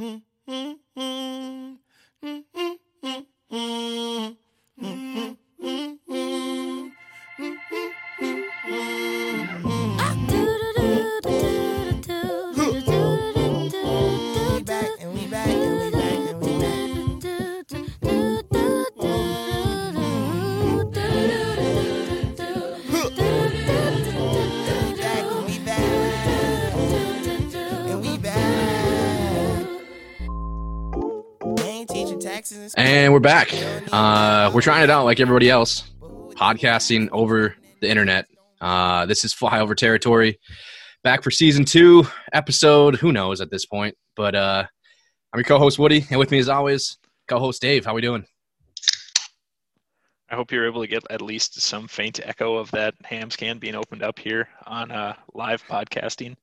And we're trying it out like everybody else, podcasting over the internet. Uh, this is Flyover Territory. Back for season two, episode, who knows at this point. But uh, I'm your co-host Woody, and with me as always, co-host Dave. How are we doing? I hope you're able to get at least some faint echo of that Hamm's can being opened up here on uh, live podcasting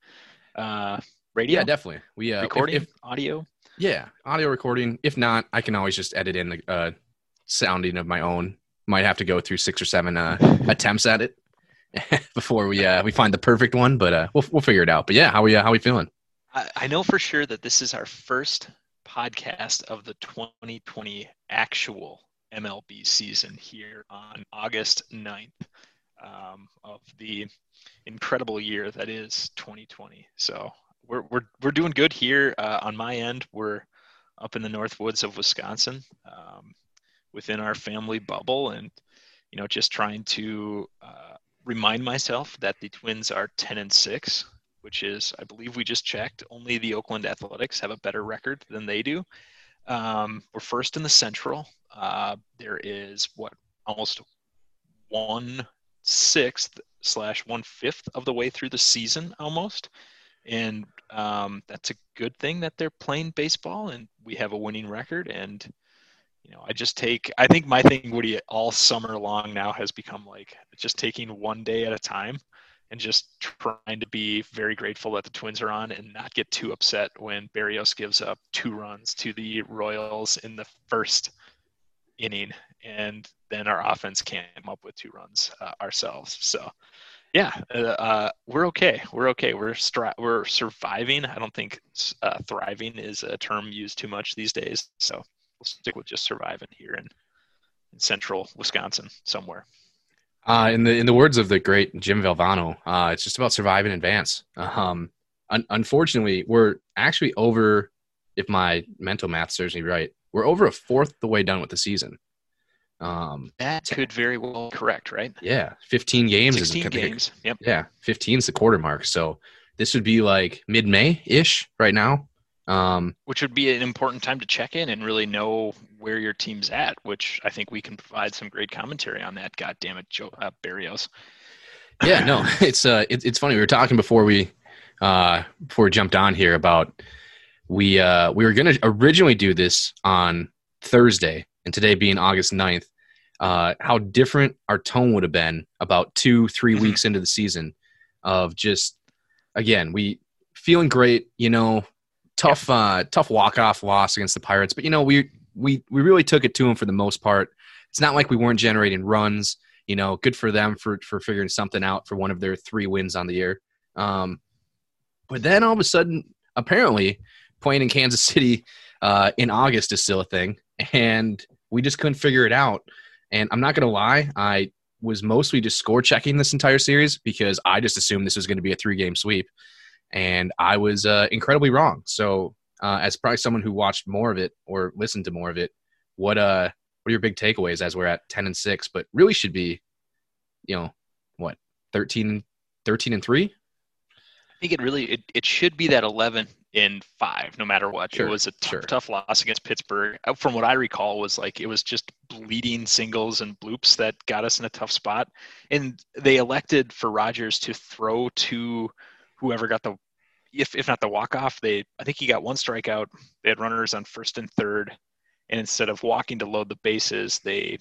uh, radio. Yeah, definitely. We uh, recording if, if, audio. Yeah, audio recording. If not, I can always just edit in the uh, sounding of my own. Might have to go through six or seven uh, attempts at it before we uh, we find the perfect one, but uh, we'll we'll figure it out. But yeah, how we uh, how we feeling? I, I know for sure that this is our first podcast of the 2020 actual MLB season here on August 9th um, of the incredible year that is 2020. So we're we're we're doing good here uh, on my end. We're up in the north woods of Wisconsin, um, within our family bubble, and you know, just trying to uh, remind myself that the Twins are ten and six, which is, I believe, we just checked. Only the Oakland Athletics have a better record than they do. Um, we're first in the Central. Uh, there is what almost one sixth slash one fifth of the way through the season almost and um, that's a good thing that they're playing baseball and we have a winning record and you know i just take i think my thing woody all summer long now has become like just taking one day at a time and just trying to be very grateful that the twins are on and not get too upset when Berrios gives up two runs to the royals in the first inning and then our offense can't come up with two runs uh, ourselves so yeah, uh, uh, we're okay. We're okay. We're stri- we're surviving. I don't think uh, thriving is a term used too much these days. So we'll stick with just surviving here in, in central Wisconsin somewhere. Uh, in the in the words of the great Jim Valvano, uh, it's just about surviving in advance. Um, un- unfortunately, we're actually over. If my mental math serves me right, we're over a fourth the way done with the season. Um, that could very well correct, right? Yeah, 15 games. 16 games. Yep. Yeah, 15 is the quarter mark. So this would be like mid-May ish right now. Um, which would be an important time to check in and really know where your team's at. Which I think we can provide some great commentary on that. God damn it, Joe uh, Berrios. yeah, no, it's uh, it, it's funny. We were talking before we uh before we jumped on here about we uh we were gonna originally do this on Thursday and today being August 9th, uh, how different our tone would have been about two, three mm-hmm. weeks into the season of just, again, we feeling great, you know, tough, uh, tough walk off loss against the Pirates, but you know, we, we, we really took it to them for the most part. It's not like we weren't generating runs, you know, good for them for, for figuring something out for one of their three wins on the year. Um, but then all of a sudden, apparently, playing in Kansas City uh, in August is still a thing, and we just couldn't figure it out. And I'm not to lie, I was mostly just score checking this entire series because I just assumed this was going to be a three game sweep. And I was uh, incredibly wrong. So, uh, as probably someone who watched more of it or listened to more of it, what uh, what are your big takeaways as we're at 10 and 6, but really should be, you know, what, 13, 13 and 3? I think it really it, it should be that 11 in five, no matter what. Sure, it was a t- sure. tough loss against Pittsburgh. Uh, from what I recall, was like it was just bleeding singles and bloops that got us in a tough spot. And they elected for Rogers to throw to whoever got the, if if not the walk off, they I think he got one strikeout. They had runners on first and third, and instead of walking to load the bases, they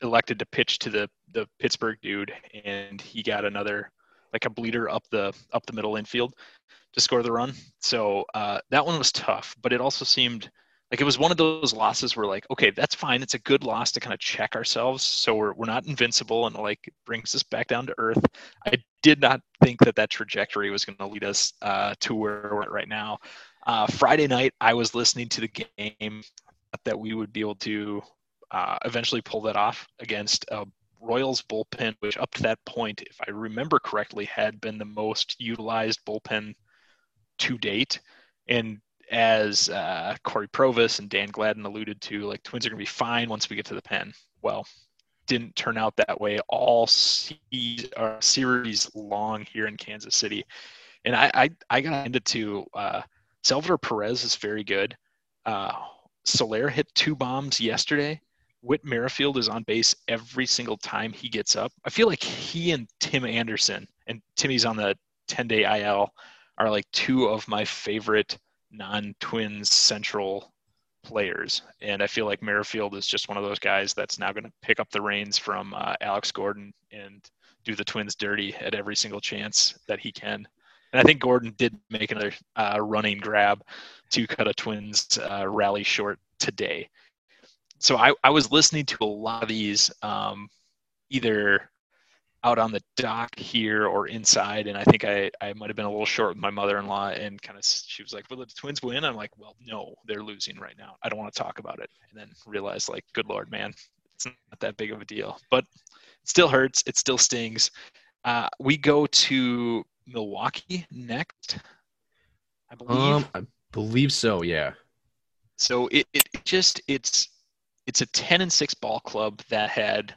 elected to pitch to the the Pittsburgh dude, and he got another like a bleeder up the up the middle infield to score the run. So uh, that one was tough, but it also seemed like it was one of those losses where like, okay, that's fine. It's a good loss to kind of check ourselves. So we're, we're not invincible and like brings us back down to earth. I did not think that that trajectory was going to lead us uh, to where we're at right now. Uh, Friday night, I was listening to the game that we would be able to uh, eventually pull that off against a Royals bullpen, which up to that point, if I remember correctly, had been the most utilized bullpen to date. And as uh, Cory Provus and Dan Gladden alluded to, like Twins are going to be fine once we get to the pen. Well, didn't turn out that way all uh, series long here in Kansas City. And I, I, I got into uh, Salvador Perez is very good. Uh, Soler hit two bombs yesterday. Whit Merrifield is on base every single time he gets up. I feel like he and Tim Anderson, and Timmy's on the 10 day IL, are like two of my favorite non Twins Central players. And I feel like Merrifield is just one of those guys that's now going to pick up the reins from uh, Alex Gordon and do the Twins dirty at every single chance that he can. And I think Gordon did make another uh, running grab to cut a Twins uh, rally short today so I, I was listening to a lot of these um, either out on the dock here or inside and i think i, I might have been a little short with my mother-in-law and kind of she was like will the twins win. I'm like well no they're losing right now. I don't want to talk about it. And then realize like good lord man it's not that big of a deal. But it still hurts. It still stings. Uh, we go to milwaukee next i believe. Um, i believe so yeah. So it, it just it's it's a 10 and 6 ball club that had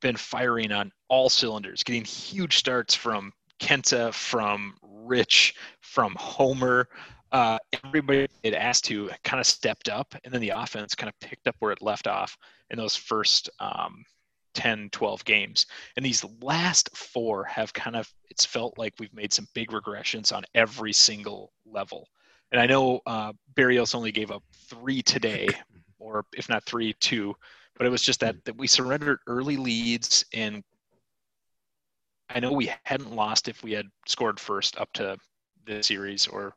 been firing on all cylinders, getting huge starts from Kenta, from Rich, from Homer. Uh, everybody had asked to kind of stepped up, and then the offense kind of picked up where it left off in those first um, 10, 12 games. And these last four have kind of, it's felt like we've made some big regressions on every single level. And I know uh, Berrios only gave up three today, or if not three, two. But it was just that, that we surrendered early leads, and I know we hadn't lost if we had scored first up to the series or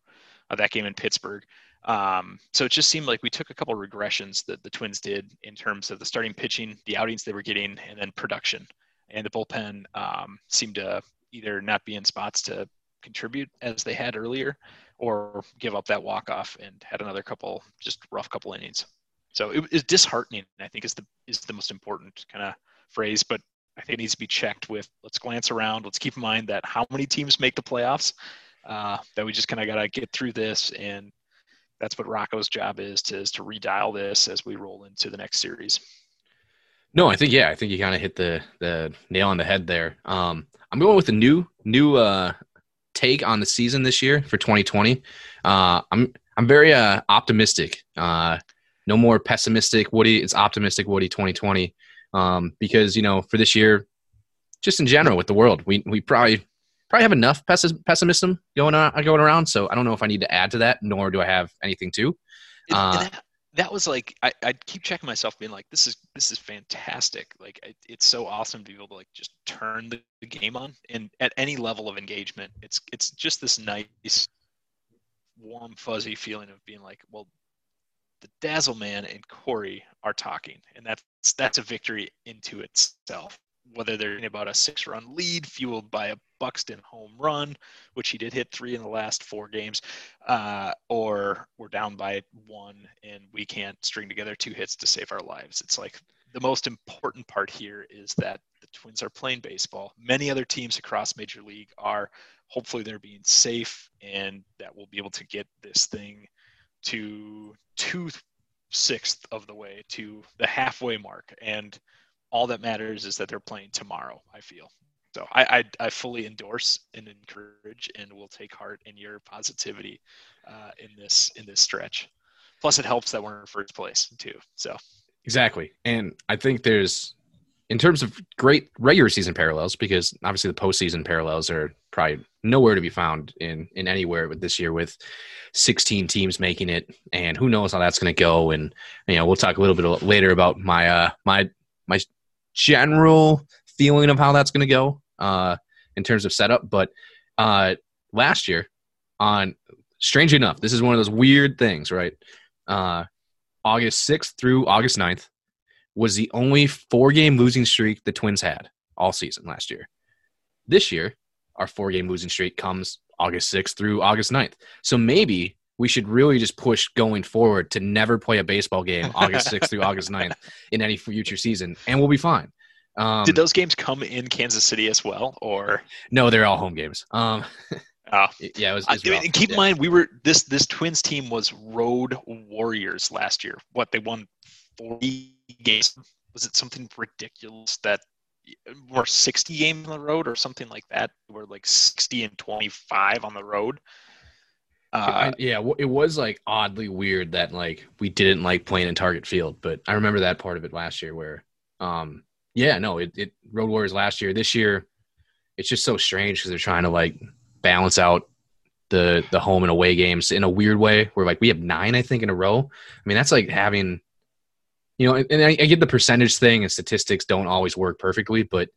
uh, that game in Pittsburgh. Um, so it just seemed like we took a couple regressions that the Twins did in terms of the starting pitching, the outings they were getting, and then production. And the bullpen um, seemed to either not be in spots to contribute as they had earlier, or give up that walk off and had another couple just rough couple innings. So it is disheartening. I think is the is the most important kind of phrase, but I think it needs to be checked with. Let's glance around. Let's keep in mind that how many teams make the playoffs. Uh, that we just kind of got to get through this, and that's what Rocco's job is to is to redial this as we roll into the next series. No, I think yeah, I think you kind of hit the the nail on the head there. Um, I'm going with a new new uh, take on the season this year for 2020. Uh, I'm I'm very uh, optimistic. Uh, no more pessimistic Woody. It's optimistic Woody 2020. Um, because you know for this year, just in general with the world, we we probably probably have enough pessimism going on going around. So I don't know if I need to add to that, nor do I have anything to. Uh, that, that, was like I I keep checking myself, being like, this is this is fantastic. Like it, it's so awesome to be able to like just turn the, the game on, and at any level of engagement, it's it's just this nice warm fuzzy feeling of being like well the Dazzle Man and Cory are talking, and that's that's a victory into itself. Whether they're in about a six-run lead fueled by a Buxton home run, which he did hit three in the last four games, uh, or we're down by one and we can't string together two hits to save our lives. It's like the most important part here is that the Twins are playing baseball. Many other teams across Major League are. Hopefully, they're being safe, and that we'll be able to get this thing to two sixth of the way to the halfway mark, and all that matters is that they're playing tomorrow. I feel so. I I, I fully endorse and encourage, and will take heart in your positivity uh, in this in this stretch. Plus, it helps that we're in first place too. So exactly, and I think there's in terms of great regular season parallels, because obviously the postseason parallels are probably nowhere to be found in in anywhere with this year with 16 teams making it, and who knows how that's going to go. And you know, we'll talk a little bit later about my uh my my general feeling of how that's going to go uh in terms of setup. But uh last year, on strange enough, this is one of those weird things, right? Uh, August 6th through August 9th was the only four game losing streak the Twins had all season last year. This year, our four game losing streak comes August 6th through August 9th. So maybe we should really just push going forward to never play a baseball game August 6th through August 9th in any future season, and we'll be fine. Um, Did those games come in Kansas City as well, or no? They're all home games. Um, oh. yeah, it was. It was keep yeah. in mind, we were this this Twins team was road warriors last year. What they won forty games. Was it something ridiculous that were 60 games on the road or something like that? We're like 60 and 25 on the road. Uh, yeah, it was like oddly weird that like we didn't like playing in Target Field, but I remember that part of it last year where, um, yeah, no, it, it Road Warriors last year. This year, it's just so strange because they're trying to like balance out the the home and away games in a weird way. Where like we have nine, I think, in a row. I mean, that's like having, you know, and, and I, I get the percentage thing and statistics don't always work perfectly, but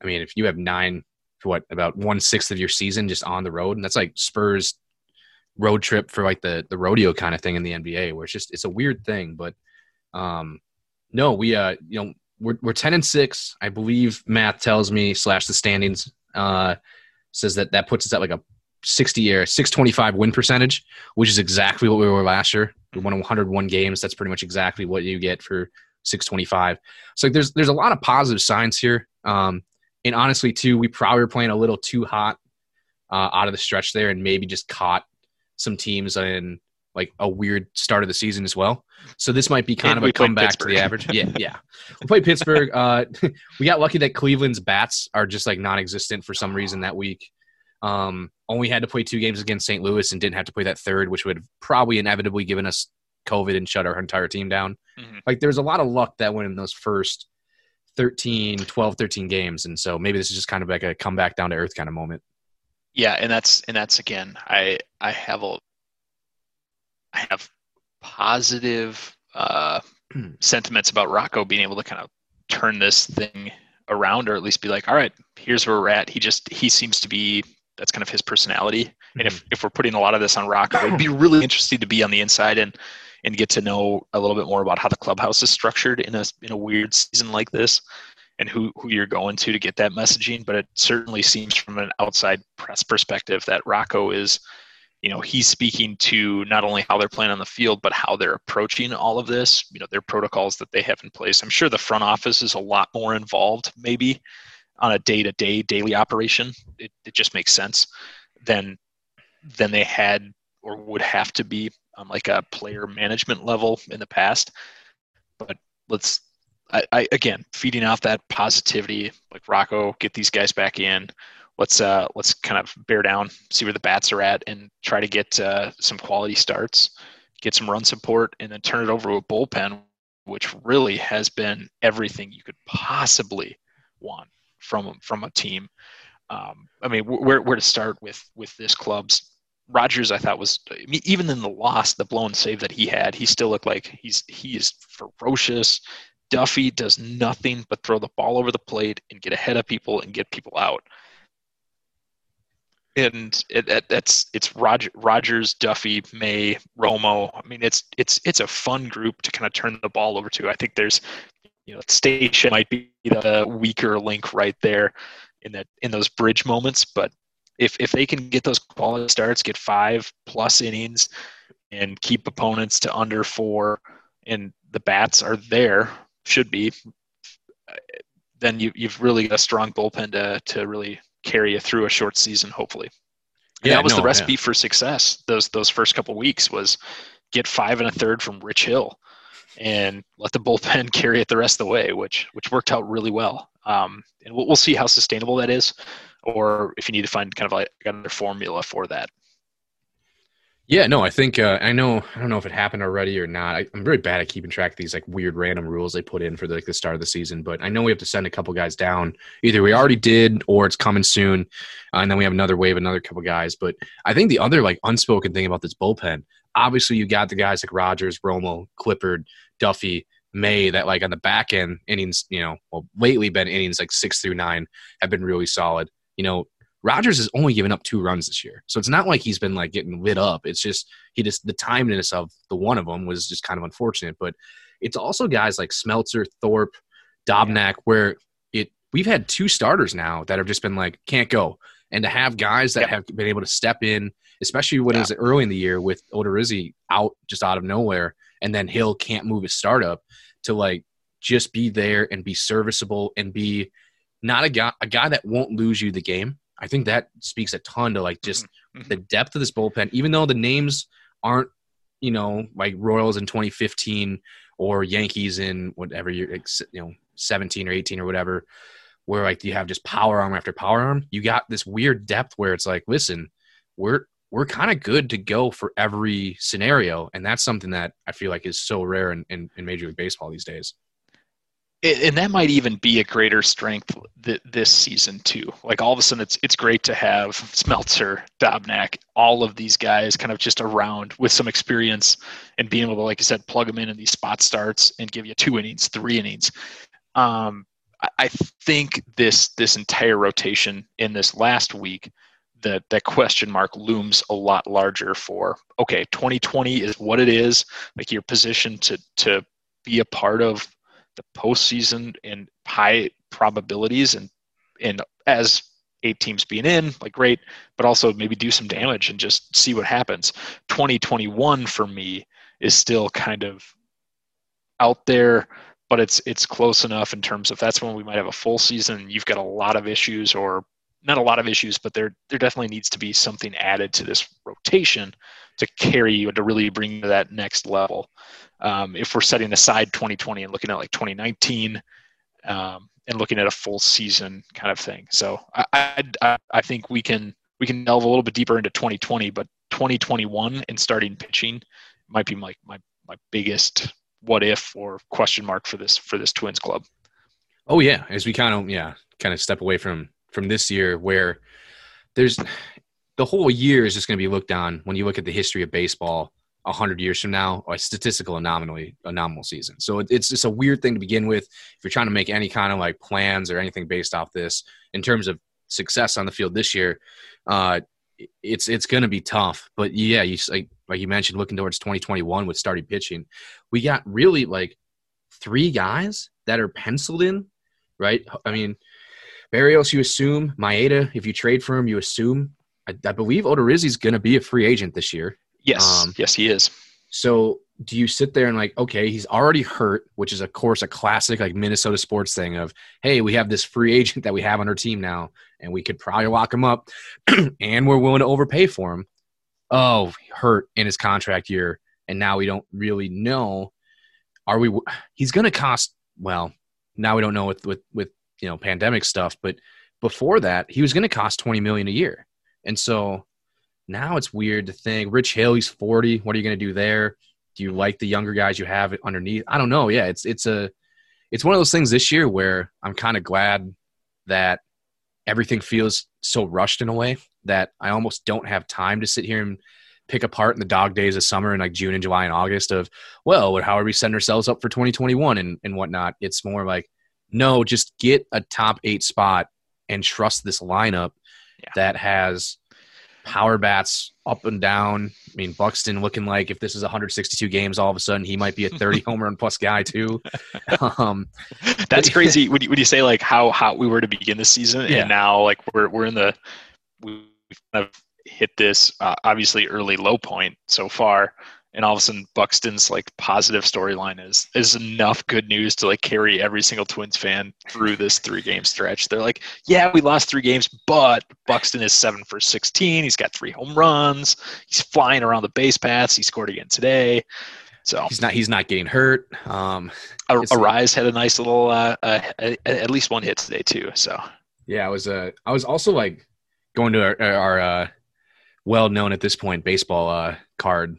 I mean, if you have nine, what about one sixth of your season just on the road, and that's like Spurs road trip for like the the rodeo kind of thing in the NBA, where it's just it's a weird thing. But um, no, we uh, you know, we're we're ten and six, I believe. Math tells me slash the standings uh says that that puts us at like a 60 or 625 win percentage, which is exactly what we were last year. We won 101 games. That's pretty much exactly what you get for 625. So there's there's a lot of positive signs here. Um, and honestly, too, we probably were playing a little too hot uh, out of the stretch there, and maybe just caught some teams in like a weird start of the season as well. So this might be kind and of a comeback to the average. Yeah, yeah. We played Pittsburgh. Uh, we got lucky that Cleveland's bats are just like non-existent for some reason that week. Um, only had to play two games against St. Louis and didn't have to play that third, which would have probably inevitably given us COVID and shut our entire team down. Mm-hmm. Like there's a lot of luck that went in those first 13, 12, 13 games. And so maybe this is just kind of like a comeback down to earth kind of moment. Yeah, and that's and that's again, I I have a I have positive uh, sentiments about Rocco being able to kind of turn this thing around, or at least be like, all right, here's where we're at. He just he seems to be that's kind of his personality. Mm-hmm. And if mm-hmm. if we're putting a lot of this on Rocco, it'd be really interesting to be on the inside and and get to know a little bit more about how the clubhouse is structured in a in a weird season like this and who, who you're going to to get that messaging. But it certainly seems from an outside press perspective that Rocco is, you know, he's speaking to not only how they're playing on the field, but how they're approaching all of this, you know, their protocols that they have in place. I'm sure the front office is a lot more involved, maybe on a day to day, daily operation. It, it just makes sense than, than they had or would have to be on like a player management level in the past. But let's I, I, again feeding off that positivity, like Rocco, get these guys back in. Let's uh, let's kind of bear down, see where the bats are at, and try to get uh, some quality starts, get some run support, and then turn it over to a bullpen, which really has been everything you could possibly want from from a team. Um, I mean, where where to start with with this club's Rogers, I thought was even in the loss, the blown save that he had, he still looked like he's he is ferocious. Duffy does nothing but throw the ball over the plate and get ahead of people and get people out. And it, it, that's it's Roger, Rogers, Duffy, May, Romo. I mean, it's it's it's a fun group to kind of turn the ball over to. I think there's, you know, Stashak might be the weaker link right there in that in those bridge moments. But if if they can get those quality starts, get five plus innings, and keep opponents to under four, and the bats are there, should be, then you, you've really got a strong bullpen to, to really carry you through a short season, hopefully. And yeah, that was no, the recipe yeah. for success. Those those first couple weeks was get five and a third from Rich Hill, and let the bullpen carry it the rest of the way, which which worked out really well. Um, and we'll, we'll see how sustainable that is, or if you need to find kind of like another formula for that. Yeah, no, I think uh, I know. I don't know if it happened already or not. I, am very bad at keeping track of these like weird random rules they put in for the, like the start of the season. But I know we have to send a couple guys down. Either we already did, or it's coming soon, uh, and then we have another wave, another couple guys. But I think the other like unspoken thing about this bullpen, obviously, you got the guys like Rogers, Romo, Clippard, Duffy, May that like on the back end innings, you know, well lately been innings like six through nine have been really solid. You know, Rogers has only given up two runs this year. So it's not like he's been like getting lit up. It's just he just the timeliness of the one of them was just kind of unfortunate. But it's also guys like Smeltzer, Thorpe, Dobnak, where it we've had two starters now that have just been like, can't go. And to have guys that yeah. have been able to step in, especially when yeah. it was early in the year with Odorizzi out just out of nowhere, and then Hill can't move his startup to like just be there and be serviceable and be not a guy a guy that won't lose you the game. I think that speaks a ton to like just mm-hmm. mm-hmm. the depth of this bullpen, even though the names aren't, you know, like Royals in 2015 or Yankees in whatever year, you know, 17 or 18 or whatever where like you have just power arm after power arm. You got this weird depth where it's like, listen, we're we're kind of good to go for every scenario, and that's something that I feel like is so rare in, in, in Major League Baseball these days. And that might even be a greater strength th- this season too. Like all of a sudden, it's it's great to have Smeltzer, Dobnak, all of these guys kind of just around with some experience and being able to, like I said, plug them in in these spot starts and give you two innings, three innings. Um, I think this this entire rotation in this last week, that that question mark looms a lot larger for okay, 2020 is what it is. Like your position to to be a part of the postseason and high probabilities and and as eight teams being in, like great, but also maybe do some damage and just see what happens. 2021 for me is still kind of out there but it's it's close enough in terms of that's when we might have a full season. You've got a lot of issues, or not a lot of issues, but there there definitely needs to be something added to this rotation to carry you to really bring you to that next level. Um, if we're setting aside 2020 and looking at like 2019 um, and looking at a full season kind of thing, so I, I I think we can we can delve a little bit deeper into 2020, but 2021 and starting pitching might be like my, my my biggest what if or question mark for this for this Twins club. Oh yeah, as we kind of yeah kind of step away from from this year where there's the whole year is just going to be looked on when you look at the history of baseball a hundred years from now, a statistical anomaly, anomal season. So it's just a weird thing to begin with. If you're trying to make any kind of like plans or anything based off this in terms of success on the field this year, uh, it's it's going to be tough. But yeah, you like you mentioned, looking towards 2021 with starting pitching, we got really like three guys that are penciled in, right? I mean, Berrios, you assume Maeda. If you trade for him, you assume. I, I believe Odorizzi's going to be a free agent this year. Yes, um, yes, he is. So do you sit there and like, okay, he's already hurt, which is of course a classic like Minnesota sports thing of, hey, we have this free agent that we have on our team now, and we could probably lock him up, and we're willing to overpay for him. Oh, hurt in his contract year, and now we don't really know. Are we? He's going to cost. Well, now we don't know with with with you know pandemic stuff, but before that, he was going to cost twenty million a year, and so now it's weird to think Rich Hill, he's 40. What are you going to do there? Do you like the younger guys you have underneath? I don't know. Yeah, it's it's a it's one of those things this year where I'm kind of glad that everything feels so rushed in a way that I almost don't have time to sit here and pick apart in the dog days of summer and like June and July and August of, well, how are we setting ourselves up for 2021 and, and whatnot. It's more like, no, just get a top eight spot and trust this lineup yeah. that has power bats up and down. I mean, Buxton looking like if this is 162 games, all of a sudden he might be a 30 home run plus guy too. Um, That's crazy. Would you, would you say like how hot we were to begin the season, yeah. and now like we're we're in the we've kind of hit this uh, obviously early low point so far and all of a sudden Buxton's like positive storyline is is enough good news to like carry every single Twins fan through this three game stretch. They're like, yeah, we lost three games, but Buxton is seven for sixteen. He's got three home runs. He's flying around the base paths. He scored again today. So he's not he's not getting hurt. Um, Arraez had a nice little uh, uh, at least one hit today too. So yeah, I was uh I was also like going to our, our uh, well known at this point baseball uh, card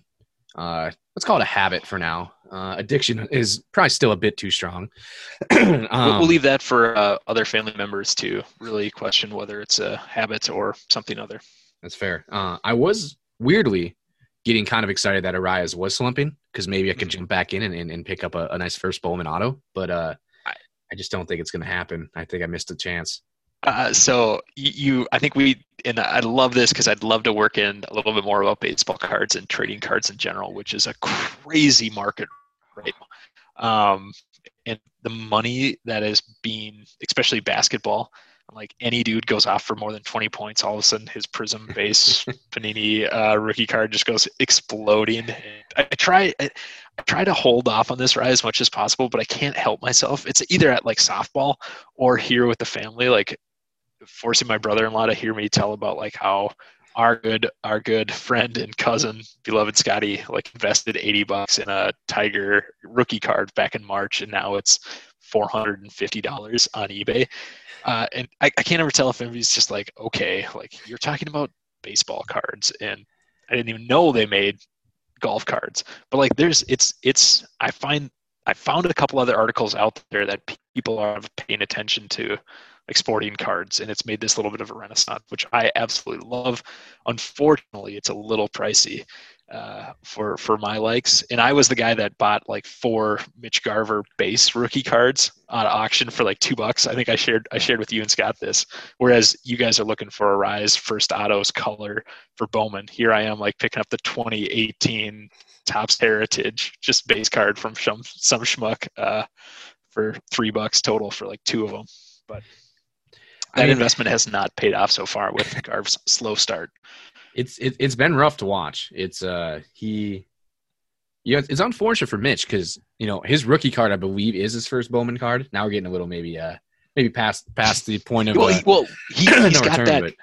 uh, let's call it a habit for now. Uh, addiction is probably still a bit too strong. um, we'll leave that for uh, other family members to really question whether it's a habit or something other. That's fair. Uh, I was weirdly getting kind of excited that Arraez was slumping because maybe I could mm-hmm. jump back in and, and, and pick up a, a, nice first Bowman auto, but uh, I, I just don't think it's going to happen. I think I missed a chance. Uh, so you, I think we, and I love this because I'd love to work in a little bit more about baseball cards and trading cards in general, which is a crazy market right now. Um, and the money that is being, especially basketball, like any dude goes off for more than 20 points, all of a sudden his Prizm base Panini uh, rookie card just goes exploding. I, I try. I, I try to hold off on this ride as much as possible, but I can't help myself. It's either at like softball or here with the family, like forcing my brother-in-law to hear me tell about like how our good our good friend and cousin beloved scotty like invested 80 bucks in a tiger rookie card back in march and now it's $450 on ebay. Uh, and I, I can't ever tell if anybody's just like okay like you're talking about baseball cards and i didn't even know they made golf cards. But like there's it's it's i find i found a couple other articles out there that people are paying attention to like sporting cards, and it's made this little bit of a renaissance, which I absolutely love. Unfortunately, it's a little pricey uh, for for my likes, and I was the guy that bought like four Mitch Garver base rookie cards on auction for like two bucks. I think I shared I shared with you and Scott this. Whereas you guys are looking for Arraez first autos color for Bowman. Here I am like picking up the 2018 Topps Heritage just base card from some some schmuck uh, for three bucks total for like two of them. But that I mean, investment has not paid off so far with Garv's slow start. It's it, has been rough to watch. It's uh he, yeah, it's unfortunate for Mitch because you know his rookie card I believe is his first Bowman card. Now we're getting a little maybe uh maybe past past the point of well, uh, well he, has got return, that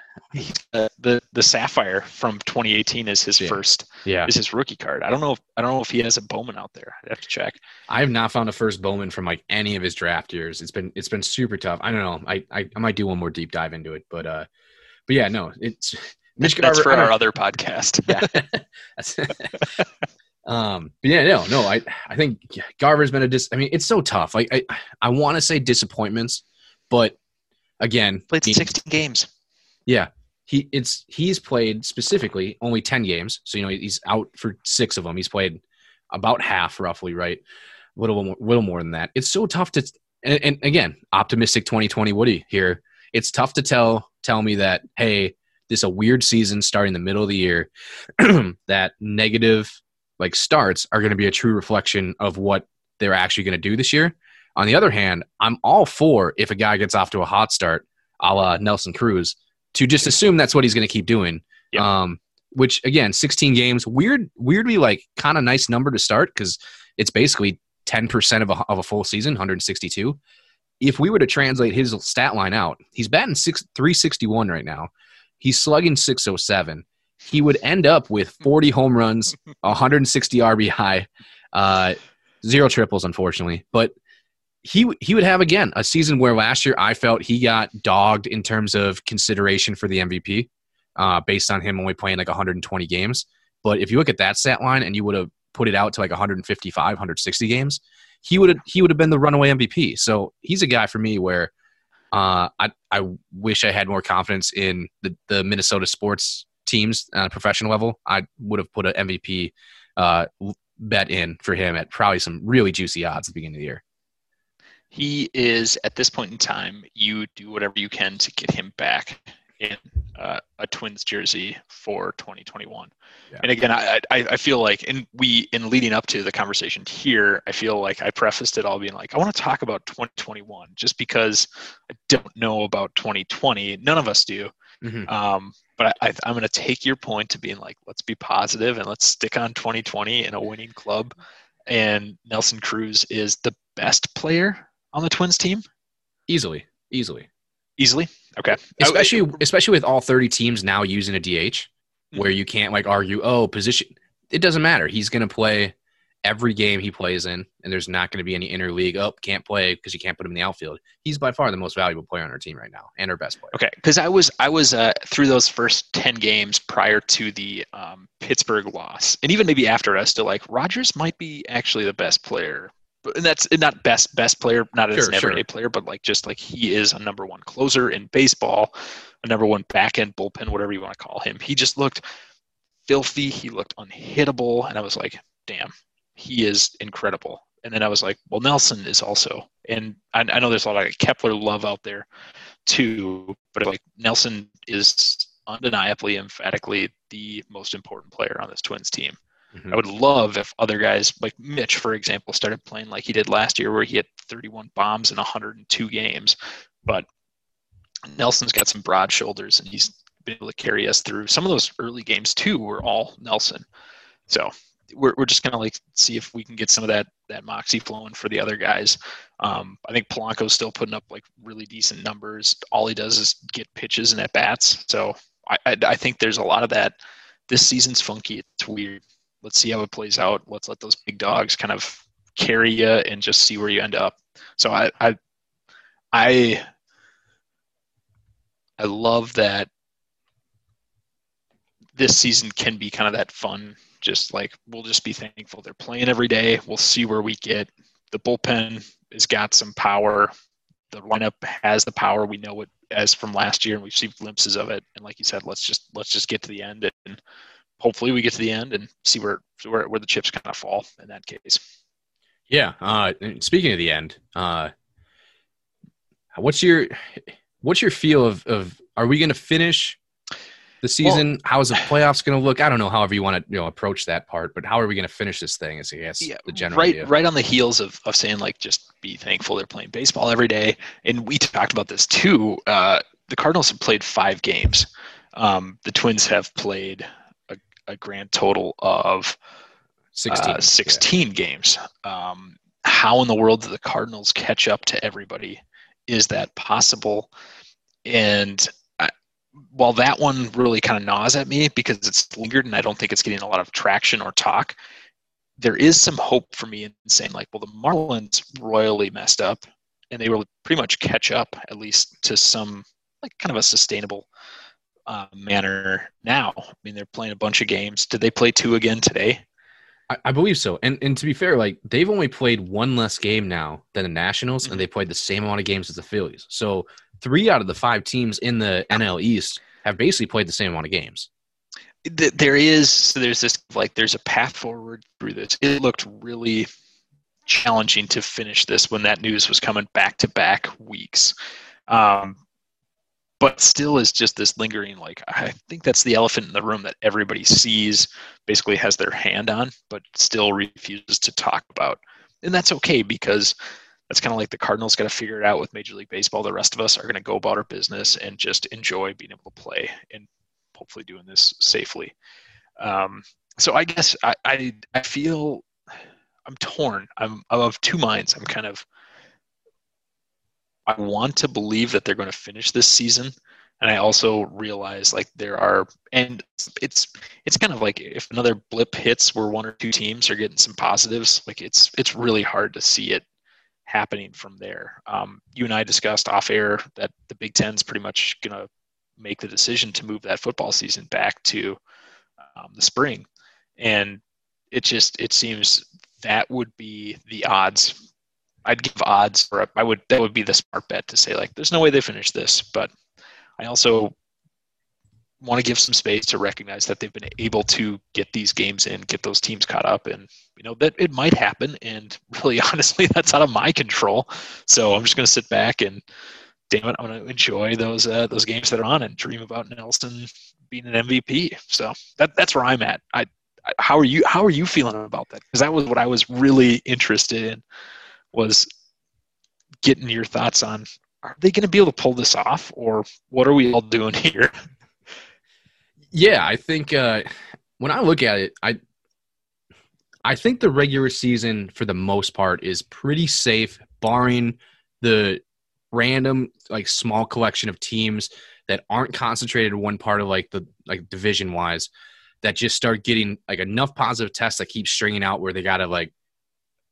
uh, the the sapphire from 2018 is his yeah. first yeah. is his rookie card. I don't know if i don't know if he has a bowman out there. I have to check. I have not found a first bowman from like any of his draft years. It's been it's been super tough. I don't know. I i, I might do one more deep dive into it but uh but yeah no it's Mitch that's Garver, for our other podcast. Yeah. Um but yeah no no i i think garver's been a dis i mean it's so tough. Like i i want to say disappointments but again played 16 games. Yeah. He it's he's played specifically only 10 games. So you know he's out for six of them. He's played about half roughly right? A little more, little more than that. It's so tough to and, and again optimistic 2020 woody here. It's tough to tell tell me that hey this a weird season starting the middle of the year that negative like starts are going to be a true reflection of what they're actually going to do this year on the other hand i'm all for if a guy gets off to a hot start a la nelson cruz to just assume that's what he's going to keep doing. Um, which again, 16 games, weird, weirdly like kind of nice number to start because it's basically 10% of a, of a full season, 162. If we were to translate his stat line out, he's batting six, 361 right now. He's slugging 607. He would end up with 40 home runs, 160 RBI, uh, zero triples, unfortunately. But he he would have again a season where last year I felt he got dogged in terms of consideration for the MVP, uh, based on him only playing like 120 games. But if you look at that stat line and you would have put it out to like 155, 160 games, he would have he would have been the runaway MVP. So he's a guy for me where uh, I I wish I had more confidence in the the Minnesota sports teams on a professional level. I would have put an MVP uh, bet in for him at probably some really juicy odds at the beginning of the year he is at this point in time you do whatever you can to get him back in uh, a twins jersey for 2021 yeah. and again I, I, I feel like and we in leading up to the conversation here i feel like i prefaced it all being like i want to talk about 2021 just because i don't know about 2020 none of us do mm-hmm. um, but I, i'm going to take your point to being like let's be positive and let's stick on 2020 in a winning club and nelson cruz is the best player on the Twins team? Easily, easily, easily. Okay, especially especially with all thirty teams now using a DH, where you can't like argue, oh, position. It doesn't matter. He's going to play every game he plays in, and there's not going to be any interleague. Oh, can't play because you can't put him in the outfield. He's by far the most valuable player on our team right now, and our best player. Okay, because I was I was uh, through those first ten games prior to the um, Pittsburgh loss, and even maybe after us, to like Rogers might be actually the best player and that's not best best player, not as an everyday sure. player, but like just like he is a number one closer in baseball, a number one back end bullpen, whatever you want to call him. He just looked filthy. He looked unhittable, and I was like, damn, he is incredible. And then I was like, well, Nelson is also, and I, I know there's a lot of Kepler love out there too, but like Nelson is undeniably, emphatically the most important player on this Twins team. Mm-hmm. I would love if other guys like Mitch, for example, started playing like he did last year, where he had 31 bombs in 102 games. But Nelson's got some broad shoulders, and he's been able to carry us through. Some of those early games too were all Nelson. So we're, we're just gonna like see if we can get some of that that moxie flowing for the other guys. Um, I think Polanco's still putting up like really decent numbers. All he does is get pitches and at bats. So I, I, I think there's a lot of that. This season's funky. It's weird. Let's see how it plays out. Let's let those big dogs kind of carry you and just see where you end up. So I I I, I love that this season can be kind of that fun just like we'll just be thankful they're playing every day. We'll see where we get. The bullpen has got some power. The lineup has the power. We know it as from last year, and we've seen glimpses of it. And like you said, let's just let's just get to the end, and hopefully we get to the end and see where where, where the chips kind of fall in that case. Yeah. Uh, speaking of the end, uh, what's your what's your feel of of are we going to finish the season? Well, how is the playoffs going to look? I don't know. However you want to you know approach that part, but how are we going to finish this thing? Is I guess yeah, the general right idea. right on the heels of of saying like just be thankful they're playing baseball every day, and we talked about this too. Uh, the Cardinals have played five games. Um, the Twins have played a, grand total of 16, uh, 16 yeah. games. Um, how in the world do the Cardinals catch up to everybody? Is that possible? And while that one really kind of gnaws at me because it's lingered and I don't think it's getting a lot of traction or talk, there is some hope for me in saying like, well, the Marlins royally messed up and they will pretty much catch up at least to some like kind of a sustainable uh, manner now. I mean, they're playing a bunch of games. Did they play two again today? I, I believe so. And and to be fair, like they've only played one less game now than the Nationals, mm-hmm. and they played the same amount of games as the Phillies. So three out of the five teams in the NL East have basically played the same amount of games. There is so there's this like there's a path forward through this. It looked really challenging to finish this when that news was coming back to back weeks. Um, but still is just this lingering like i think that's the elephant in the room that everybody sees basically has their hand on but still refuses to talk about and that's okay because that's kind of like the Cardinals got to figure it out with Major League Baseball. The rest of us are going to go about our business and just enjoy being able to play and hopefully doing this safely. Um, so I guess I, I, I feel I'm torn. I'm, I'm of two minds. I'm kind of I want to believe that they're going to finish this season, and I also realize like there are and it's it's kind of like if another blip hits where one or two teams are getting some positives, like it's it's really hard to see it happening from there. Um, you and I discussed off air that the Big Ten is pretty much going to make the decision to move that football season back to um, the spring, and it just it seems that would be the odds. I'd give odds for I would that would be the smart bet to say like there's no way they finish this, but I also want to give some space to recognize that they've been able to get these games in, get those teams caught up, and you know that it might happen. And really, honestly, that's out of my control. So I'm just going to sit back and, damn it, I'm going to enjoy those uh, those games that are on and dream about Nelson being an MVP. So that that's where I'm at. I, I how are you how are you feeling about that? Because that was what I was really interested in was getting your thoughts on are they going to be able to pull this off or what are we all doing here? Yeah, I think uh, when I look at it, I I think the regular season for the most part is pretty safe, barring the random like small collection of teams that aren't concentrated in one part of like the like division wise that just start getting like enough positive tests that keep stringing out where they gotta like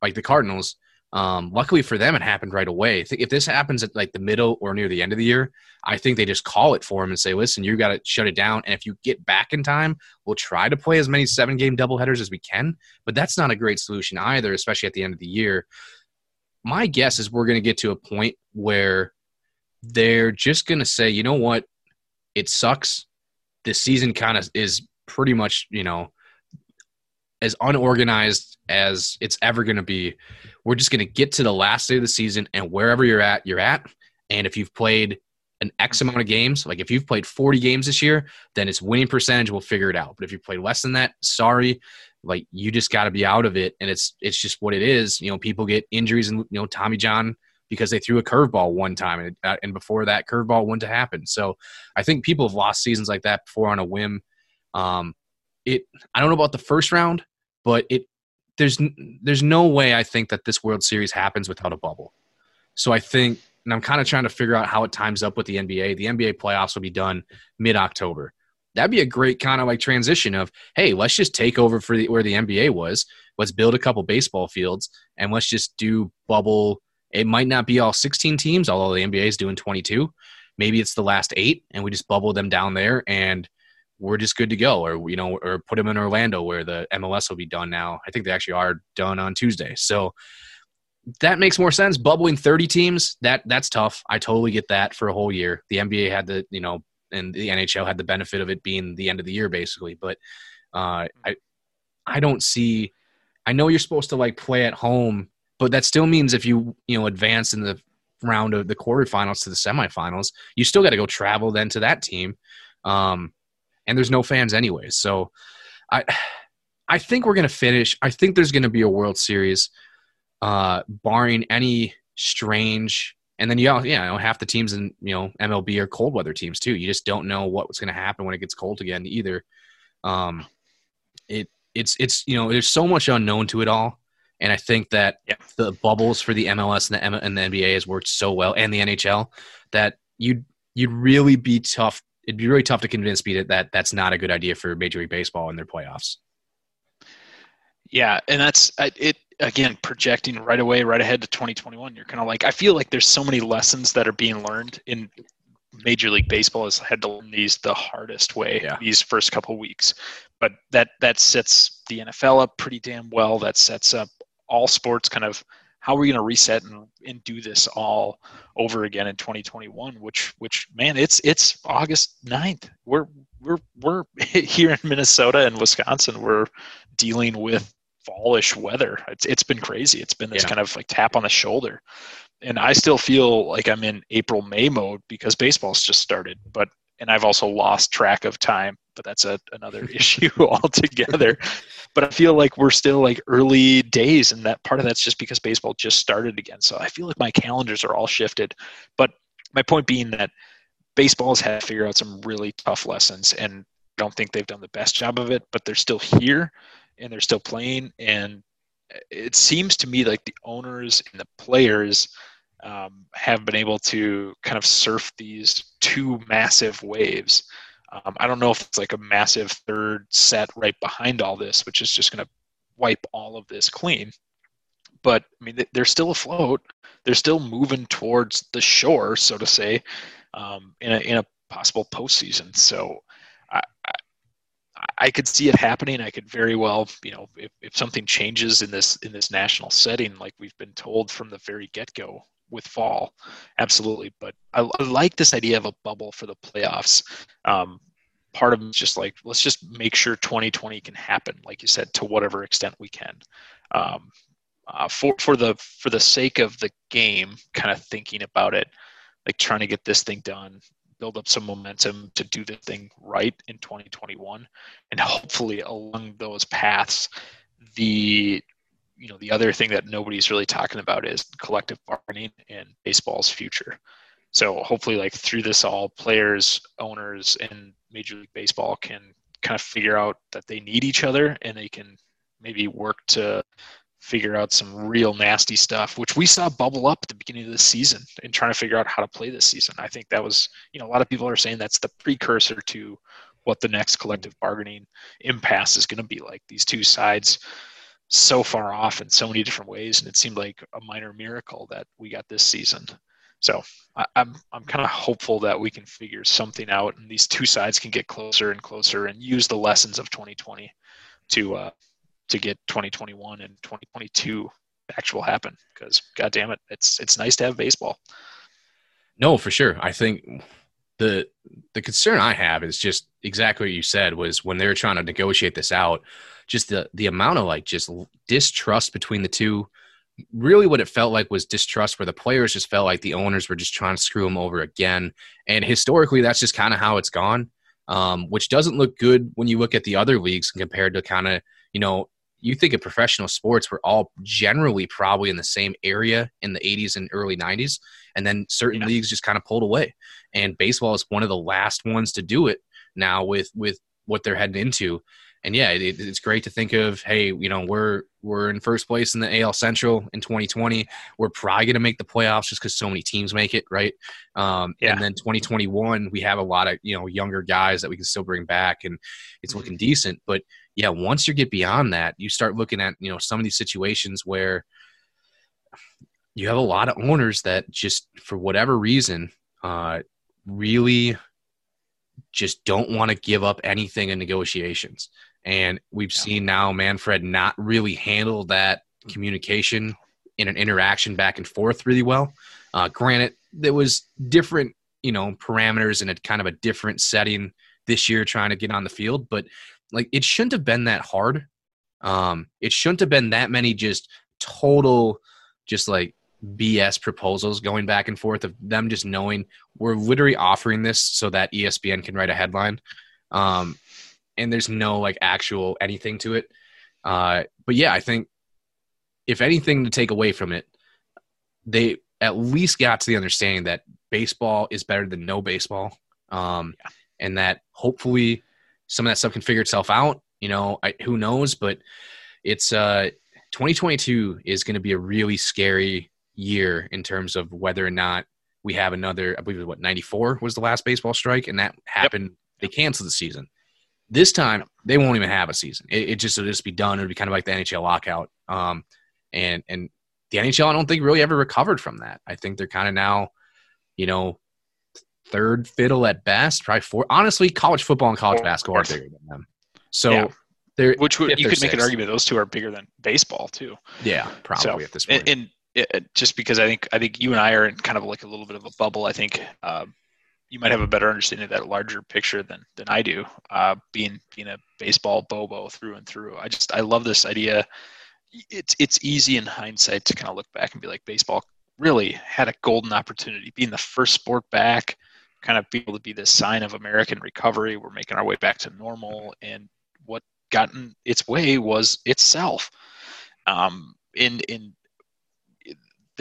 like the Cardinals um, luckily for them, it happened right away. If this happens at like the middle or near the end of the year, I think they just call it for them and say, "Listen, you got to shut it down." And if you get back in time, we'll try to play as many seven game doubleheaders as we can. But that's not a great solution either, especially at the end of the year. My guess is we're going to get to a point where they're just going to say, "You know what? It sucks. This season kind of is pretty much, you know." As unorganized as it's ever going to be. We're just going to get to the last day of the season, and wherever you're at, you're at. And if you've played an X amount of games, like if you've played 40 games this year, then it's winning percentage. We'll figure it out. But if you played less than that, sorry, like you just got to be out of it. And it's it's just what it is. You know, people get injuries, and you know, Tommy John because they threw a curveball one time, and, uh, and before that curveball wouldn't have happened. So I think people have lost seasons like that before on a whim. Um, it I don't know about the first round, but it there's there's no way I think that this World Series happens without a bubble. So I think, and I'm kind of trying to figure out how it times up with the NBA. The NBA playoffs will be done mid October. That'd be a great kind of like transition of, hey, let's just take over for the, where the NBA was. Let's build a couple baseball fields and let's just do bubble. It might not be all 16 teams, although the NBA is doing 22. Maybe it's the last eight, and we just bubble them down there and we're just good to go or you know or put them in orlando where the mls will be done now. I think they actually are done on tuesday. So that makes more sense. Bubbling 30 teams that that's tough. I totally get that for a whole year. The nba had the you know and the nhl had the benefit of it being the end of the year basically. But uh, i i don't see i know you're supposed to like play at home but that still means if you you know advance in the round of the quarterfinals to the semifinals you still got to go travel then to that team. Um, and there's no fans anyways. So I I think we're gonna finish. I think there's gonna be a World Series, uh, barring any strange. And then you yeah, you know, half the teams in you know MLB are cold weather teams too. You just don't know what's going to happen when it gets cold again either. Um, it it's it's you know there's so much unknown to it all, and I think that yeah. the bubbles for the MLS and the, M- and the NBA has worked so well, and the NHL that you'd you'd really be tough it'd be really tough to convince me that, that that's not a good idea for Major League Baseball in their playoffs. Yeah, and that's it. Again, projecting right away, right ahead to 2021. You're kind of like, I feel like there's so many lessons that are being learned in Major League Baseball has had to learn these the hardest way yeah. these first couple weeks. But that that sets the NFL up pretty damn well. That sets up all sports kind of how are we going to reset and, and do this all over again in 2021 which which man it's it's august 9th we're we're we're here in minnesota and wisconsin we're dealing with fallish weather. It's it's been crazy. It's been this yeah. kind of like tap on the shoulder. And i still feel like i'm in april may mode because baseball's just started but and I've also lost track of time, but that's a, another issue altogether. But I feel like we're still like early days, and that part of that's just because baseball just started again. So I feel like my calendars are all shifted. But my point being that baseball has had to figure out some really tough lessons, and I don't think they've done the best job of it. But they're still here, and they're still playing, and it seems to me like the owners and the players um, have been able to kind of surf these two massive waves. Um, I don't know if it's like a massive third set right behind all this, which is just going to wipe all of this clean. But I mean, they're still afloat. They're still moving towards the shore, so to say, um, in a in a possible postseason. So I, I, I could see it happening. I could very well, you know, if, if something changes in this in this national setting, like we've been told from the very get go, with fall, absolutely. But I, I, like this idea of a bubble for the playoffs. Um, part of it's just like let's just make sure 2020 can happen, like you said, to whatever extent we can. Um, uh, for for the for the sake of the game, kind of thinking about it, like trying to get this thing done, build up some momentum to do the thing right in 2021, and hopefully along those paths, the you know the other thing that nobody's really talking about is collective bargaining and baseball's future. So hopefully like through this all players owners and major league baseball can kind of figure out that they need each other and they can maybe work to figure out some real nasty stuff which we saw bubble up at the beginning of the season and trying to figure out how to play this season. I think that was you know a lot of people are saying that's the precursor to what the next collective bargaining impasse is going to be like. These two sides so far off in so many different ways, and it seemed like a minor miracle that we got this season. So I, am I'm, I'm kind of hopeful that we can figure something out, and these two sides can get closer and closer, and use the lessons of 2020 to uh, to get 2021 and 2022 actual happen. Because God damn it, it's it's nice to have baseball. No, for sure. I think the the concern I have is just exactly what you said was when they were trying to negotiate this out just the the amount of like just distrust between the two. Really what it felt like was distrust where the players just felt like the owners were just trying to screw them over again. And historically that's just kind of how it's gone um, which doesn't look good when you look at the other leagues compared to kind of you know you think of professional sports we're all generally probably in the same area in the 80s and early 90s and then certain Yeah. leagues just kind of pulled away. And baseball is one of the last ones to do it now with with what they're heading into and yeah it, it's great to think of hey you know we're we're in first place in the AL Central in 2020 we're probably going to make the playoffs just because so many teams make it right um, Yeah. and then 2021 we have a lot of you know younger guys that we can still bring back and it's looking decent but yeah, once you get beyond that, you start looking at you know some of these situations where you have a lot of owners that just for whatever reason uh, really just don't want to give up anything in negotiations. And we've Yeah. seen now Manfred not really handle that communication in an interaction back and forth really well. Uh, granted, there was different, you know, parameters and a kind of a different setting this year trying to get on the field, but like it shouldn't have been that hard. Um, it shouldn't have been that many just total, just like BS proposals going back and forth of them just knowing we're literally offering this so that ESPN can write a headline. Um, and there's no like actual anything to it. Uh, but yeah, I think if anything to take away from it, they at least got to the understanding that baseball is better than no baseball. Um, Yeah. and that hopefully some of that stuff can figure itself out. You know, I, who knows? But it's uh, 2022 is going to be a really scary year in terms of whether or not we have another. I believe it was what 94 was the last baseball strike, and that happened. They canceled the season. This time they won't even have a season. It, it just it'll just be done. It'll be kind of like the NHL lockout. Um, and and the NHL I don't think really ever recovered from that. I think they're kind of now, you know, third fiddle at best. Probably four. Honestly, college football and college basketball are bigger than them. So Yeah. they're Which would, you could make an argument those two are bigger than baseball too. yeah probably at this point. and, and it, just because I think I think you and I are in kind of like a little bit of a bubble. I think um, you might have a better understanding of that larger picture than than I do. Uh, being being a baseball bobo through and through, I just I love this idea. It's it's easy in hindsight to kind of look back and be like, baseball really had a golden opportunity, being the first sport back, kind of be able to be this sign of American recovery. We're making our way back to normal, and what gotten its way was itself. Um, in in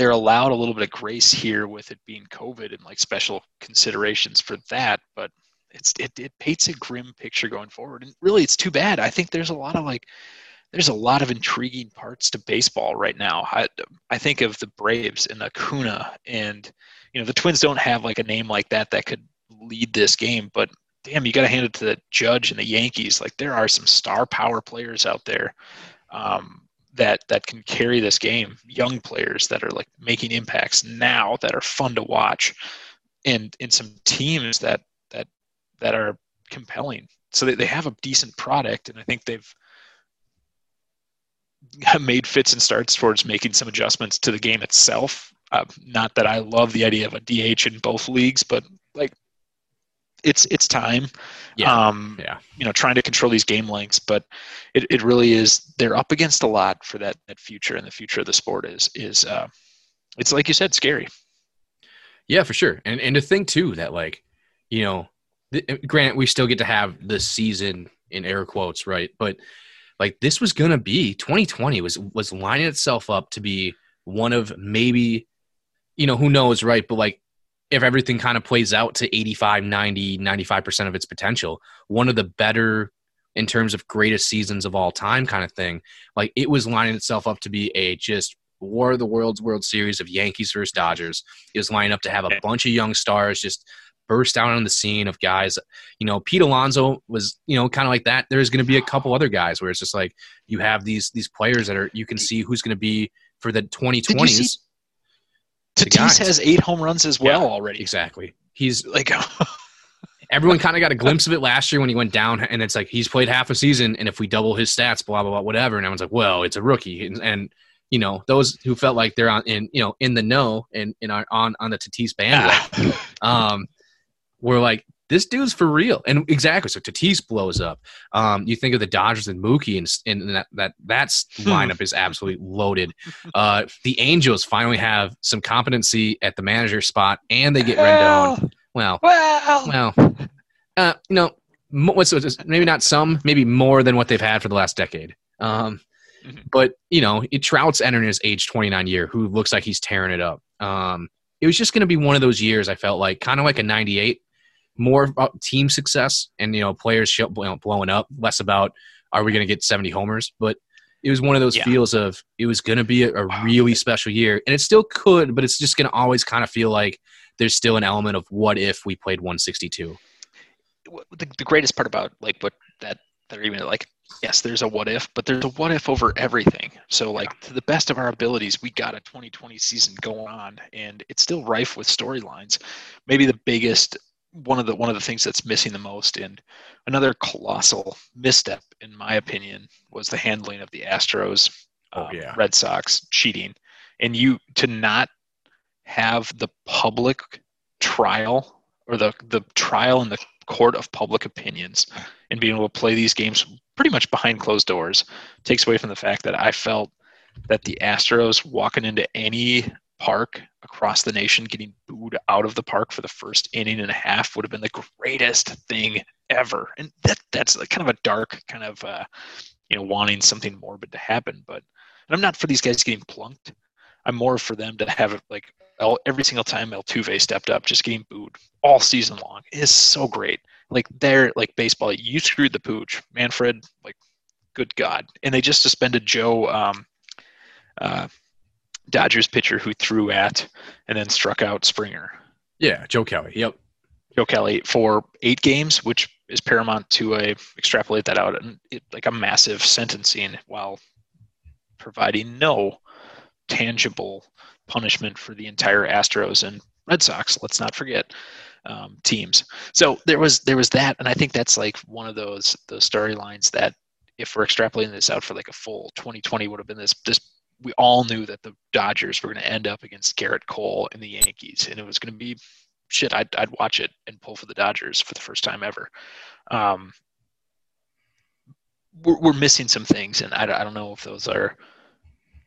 they're allowed a little bit of grace here with it being COVID and like special considerations for that, but it's it, it paints a grim picture going forward. And really, it's too bad. I think there's a lot of like there's a lot of intriguing parts to baseball right now. I, I think of the Braves and Acuna, and you know the Twins don't have like a name like that that could lead this game, but damn, you got to hand it to the Judge and the Yankees. Like there are some star power players out there. Um, that that can carry this game young players that are like making impacts now that are fun to watch and and some teams that that that are compelling. So they, they have a decent product and i think they've made fits and starts towards making some adjustments to the game itself. Uh, not that i love the idea of a dh in both leagues but like it's it's time Yeah. um yeah. you know trying to control these game lengths but it, it really is they're up against a lot for that that future and the future of the sport is is uh it's like you said scary Yeah, for sure. And and to think too that like, you know, th- granted we still get to have the season in air quotes, right? But like this was gonna be 2020 was was lining itself up to be one of maybe, you know, who knows, right? But like if everything kind of plays out to 85, 90, 95% of its potential, one of the better in terms of greatest seasons of all time kind of thing. Like it was lining itself up to be a just War of the Worlds World Series of Yankees versus Dodgers. It was lining up to have a bunch of young stars just burst out on the scene of guys. You know, Pete Alonso was, you know, kind of like that. There's going to be a couple other guys where it's just like you have these these players that are you can see who's going to be for the 2020s. See- The guys. Tatis has eight home runs as well Yeah, already Exactly. He's like everyone kind of got a glimpse of it last year when he went down, and it's like he's played half a season, and if we double his stats, blah blah blah, whatever, and everyone's like, well, it's a rookie, and, and you know those who felt like they're on in you know in the know and in our on on the Tatis bandwagon, um, were like. This dude's for real, and exactly. So Tatis blows up. Um, you think of the Dodgers and Mookie, and, and that that that's Hmm. lineup is absolutely loaded. Uh, the Angels finally have some competency at the manager spot, and they get Rendon. Well, well well, uh, you know, what's what's- maybe not some, maybe more than what they've had for the last decade. Um, Mm-hmm. But you know, it, Trout's entering his age 29 year, who looks like he's tearing it up. Um, it was just going to be one of those years. I felt like kind of like a 98, more about team success and you know players blowing up, less about are we going to get 70 homers. But it was one of those yeah. feels of it was going to be a, a really special year, and it still could, but it's just going to always kind of feel like there's still an element of what if we played 162. The, the greatest part about like what that they're even like yes there's a what if but there's a what if over everything so like to the best of our abilities we got a 2020 season going on and it's still rife with storylines maybe the biggest one of the one of the things that's missing the most and another colossal misstep in my opinion was the handling of the astros oh, um, yeah. red sox cheating and you to not have the public trial or the the trial in the court of public opinions and being able to play these games pretty much behind closed doors takes away from the fact that I felt that the Astros walking into any park across the nation getting booed out of the park for the first inning and a half would have been the greatest thing ever. And that that's kind of a dark kind of uh, you know wanting something morbid to happen. But I'm not for these guys getting plunked. I'm more for them to have it like every single time Altuve stepped up, just getting booed all season long is so great. Like they're like baseball, you screwed the pooch, Manfred. Like, good God! And they just suspended Joe, um, uh, Dodgers pitcher who threw at and then struck out Springer. Yeah, Joe Kelly. Yep. Joe Kelly for eight games, which is paramount to a extrapolate that out and it, like a massive sentencing while providing no tangible punishment for the entire Astros and Red Sox. Let's not forget um, teams. So there was there was that, and I think that's like one of those those storylines that if we're extrapolating this out for like a full 2020 would have been this this we all knew that the Dodgers were going to end up against Gerrit Cole and the Yankees, and it was going to be shit. I'd I'd watch it and pull for the Dodgers for the first time ever. Um, we're, we're missing some things, and I, I don't know if those are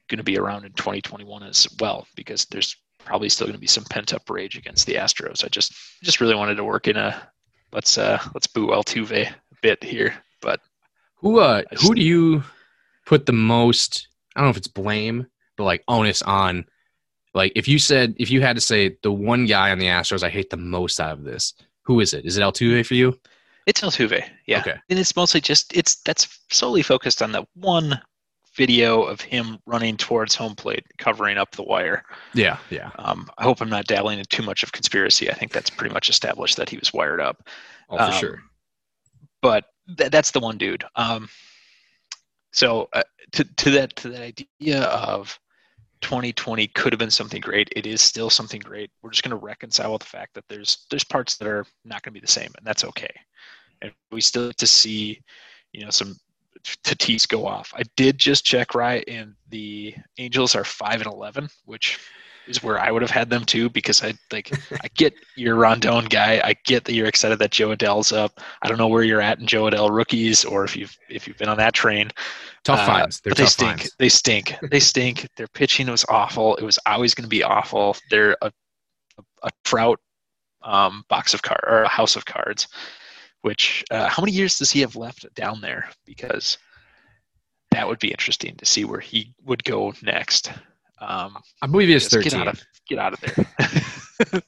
going to be around in 2021 as well because there's probably still going to be some pent up rage against the Astros. I just just really wanted to work in a let's uh let's boo Altuve a bit here. But who uh just, who do you put the most I don't know if it's blame, but like onus on like if you said if you had to say the one guy on the Astros I hate the most out of this, who is it? Is it Altuve for you? It's Altuve, yeah. Okay. And it's mostly just it's that's solely focused on the one video of him running towards home plate, covering up the wire. Yeah, yeah. Um, I hope I'm not dabbling in too much of conspiracy. I think that's pretty much established that he was wired up. Oh, for um, sure. But th- that's the one dude. Um, so uh, to to that to that idea of 2020 could have been something great. It is still something great. We're just going to reconcile with the fact that there's there's parts that are not going to be the same, and that's okay. And we still get to see, you know, some Tatis go off. I did just check right, and the Angels are five and eleven, which is where I would have had them too because I like I get you're Rendon guy. I get that you're excited that Jo Adell's up. I don't know where you're at in Jo Adell rookies or if you've if you've been on that train. Tough uh, finds. They're they stink. Finds. They stink. They stink. Their pitching was awful. It was always going to be awful. They're a a, a Trout um, box of cards or a house of cards which uh, how many years does he have left down there? Because that would be interesting to see where he would go next. Um, I believe he is 13. Get out of, get out of there.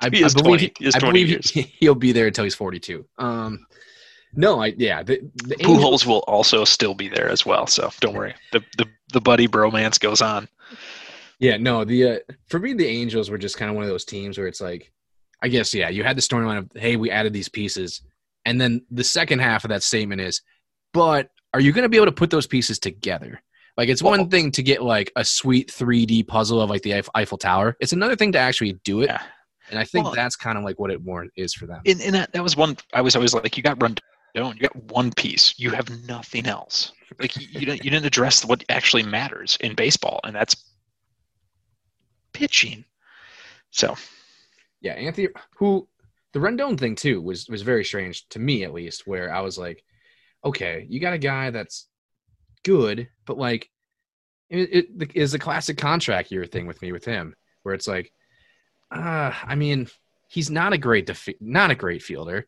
I, I, believe, 20, he, I believe he'll be there until he's 42. Um, no, I yeah. The, the Pujols will also still be there as well, so don't worry. The the the buddy bromance goes on. Yeah, no. The uh, for me, the Angels were just kind of one of those teams where it's like, I guess yeah, you had the storyline of hey, we added these pieces, and then the second half of that statement is, but are you going to be able to put those pieces together? Like it's one oh. thing to get like a sweet 3D puzzle of like the Eiffel Tower. It's another thing to actually do it. Yeah. And I think well, that's kind of like what it more is for them. And, and that, that was one I was always like, you got run down, you got one piece, you have nothing else. Like you, you didn't you didn't address what actually matters in baseball, and that's pitching. So, yeah, Anthony, who the Rendon thing too was was very strange to me at least, where I was like, okay, you got a guy that's good, but like it, it is a classic contract year thing with me with him, where it's like, uh, I mean, he's not a great def- not a great fielder.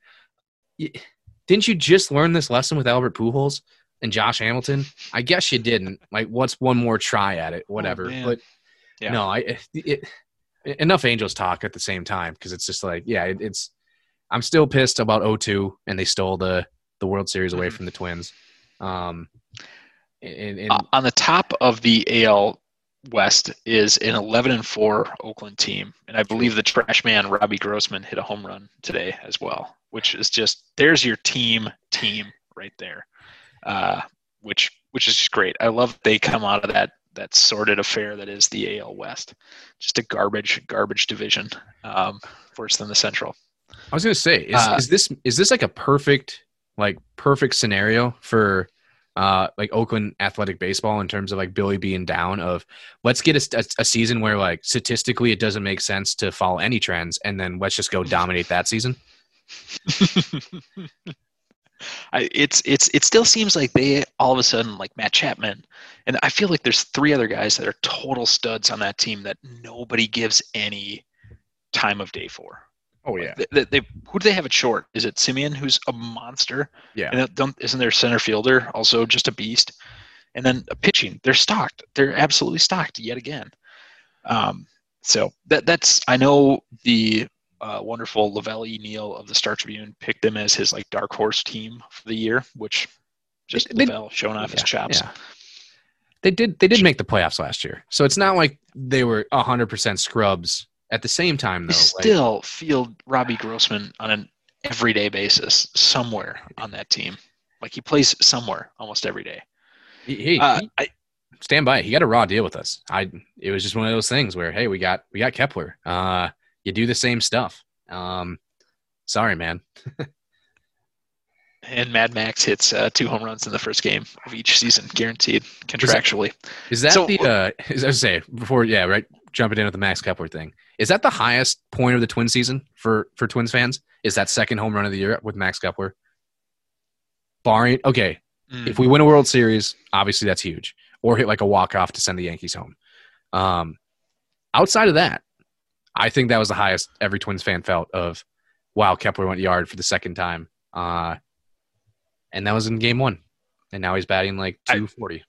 Didn't you just learn this lesson with Albert Pujols? and Josh Hamilton, I guess you didn't. Like, what's one more try at it? Whatever. man. but Yeah. no, I it, enough Angels talk at the same time because it's just like, yeah, it, it's. I'm still pissed about 0-2 and they stole the the World Series away Mhm. from the Twins. Um, and, and Uh, on the top of the AL West is an 11 and 4 Oakland team, and I believe the trash man Robbie Grossman hit a home run today as well, which is just there's your team team right there, uh, which which is just great. I love they come out of that that sordid affair that is the AL West, just a garbage garbage division, um, worse than the Central. I was gonna say, is, Uh, is this is this like a perfect like perfect scenario for uh like Oakland athletic baseball in terms of like Billy Beane down of let's get a, a, a season where like statistically it doesn't make sense to follow any trends and then let's just go dominate that season. I, it's it's it still seems like they all of a sudden like Matt Chapman, and I feel like there's three other guys that are total studs on that team that nobody gives any time of day for. Oh They, they, they- who do they have at short? Is it Semien, who's a monster? Yeah. And don't, isn't their center fielder also just a beast? And then pitching, they're stocked. They're absolutely stocked yet again. Um, so that that's I know the uh, wonderful Lavelle Neal of the Star Tribune picked them as his like dark horse team for the year, which just They- they- Lavelle showing off his chops. yeah. They did they did make the playoffs last year. So it's not like they were 100% scrubs at the same time though. like- still field Robbie Grossman on an everyday basis somewhere on that team. Like he plays somewhere almost every day. he, he- Uh, he- I, stand by. He got a raw deal with us. I it was just one of those things where hey, we got we got Kepler. Uh, you do the same stuff. Um, sorry, man. and Mad Max hits uh, two home runs in the first game of each season, guaranteed contractually. Is that So- the? Uh, as I say before, yeah, right. Jumping in with the Max Kepler thing. Is that the highest point of the Twin season for for Twins fans? Is that second home run of the year with Max Kepler? Barring okay, Mm. if we win a World Series, obviously that's huge. Or hit like a walk off to send the Yankees home. Um, outside of that, I think that was the highest every Twins fan felt of, wow, Kepler went yard for the second time. Uh, and that was in game one. And now he's batting like I- 240.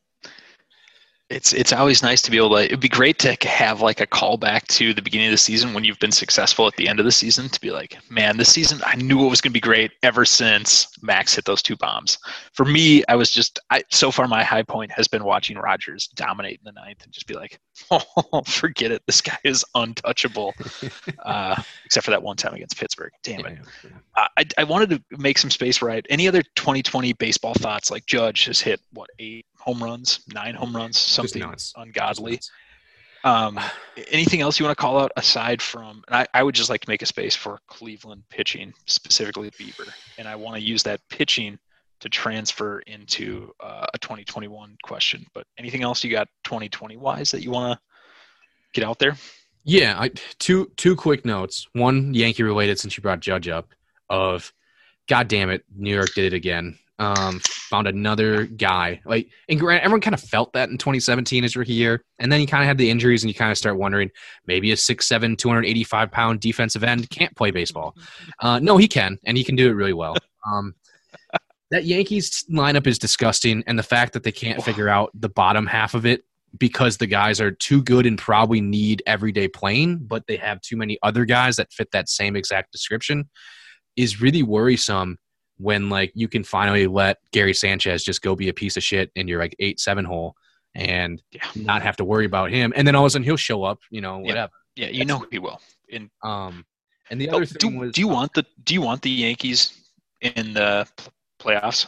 It's it's always nice to be able to it'd be great to have like a callback to the beginning of the season when you've been successful at the end of the season to be like man this season i knew it was going to be great ever since max hit those two bombs. For me i was just i so far my high point has been watching rogers dominate in the ninth and just be like oh forget it this guy is untouchable uh, except for that one time against pittsburgh damn it uh, I, I wanted to make some space right. Any other 2020 baseball thoughts? Like Judge has hit what eight home runs, nine home runs, something ungodly. Um, anything else you want to call out aside from? And I, I would just like to make a space for Cleveland pitching, specifically Bieber, and I want to use that pitching to transfer into uh, a 2021 question. But anything else you got 2020 wise that you want to get out there? Yeah, I, two two quick notes. One Yankee related, since you brought Judge up. Of, God damn it, New York did it again. Um, found another guy. Like, and grant, everyone kind of felt that in 2017 his rookie year, and then he kind of had the injuries, and you kind of start wondering maybe a 6'7", 285 pound defensive end can't play baseball. Uh, no, he can, and he can do it really well. Um, that Yankees lineup is disgusting, and the fact that they can't figure out the bottom half of it because the guys are too good and probably need everyday playing, but they have too many other guys that fit that same exact description is really worrisome when like you can finally let Gary Sanchez just go be a piece of shit in your like eight seven hole and Yeah. not have to worry about him. And then all of a sudden he'll show up, you know, whatever. Yeah, you know he will. And Um and the Oh, other thing do, was do you want the do you want the Yankees in the playoffs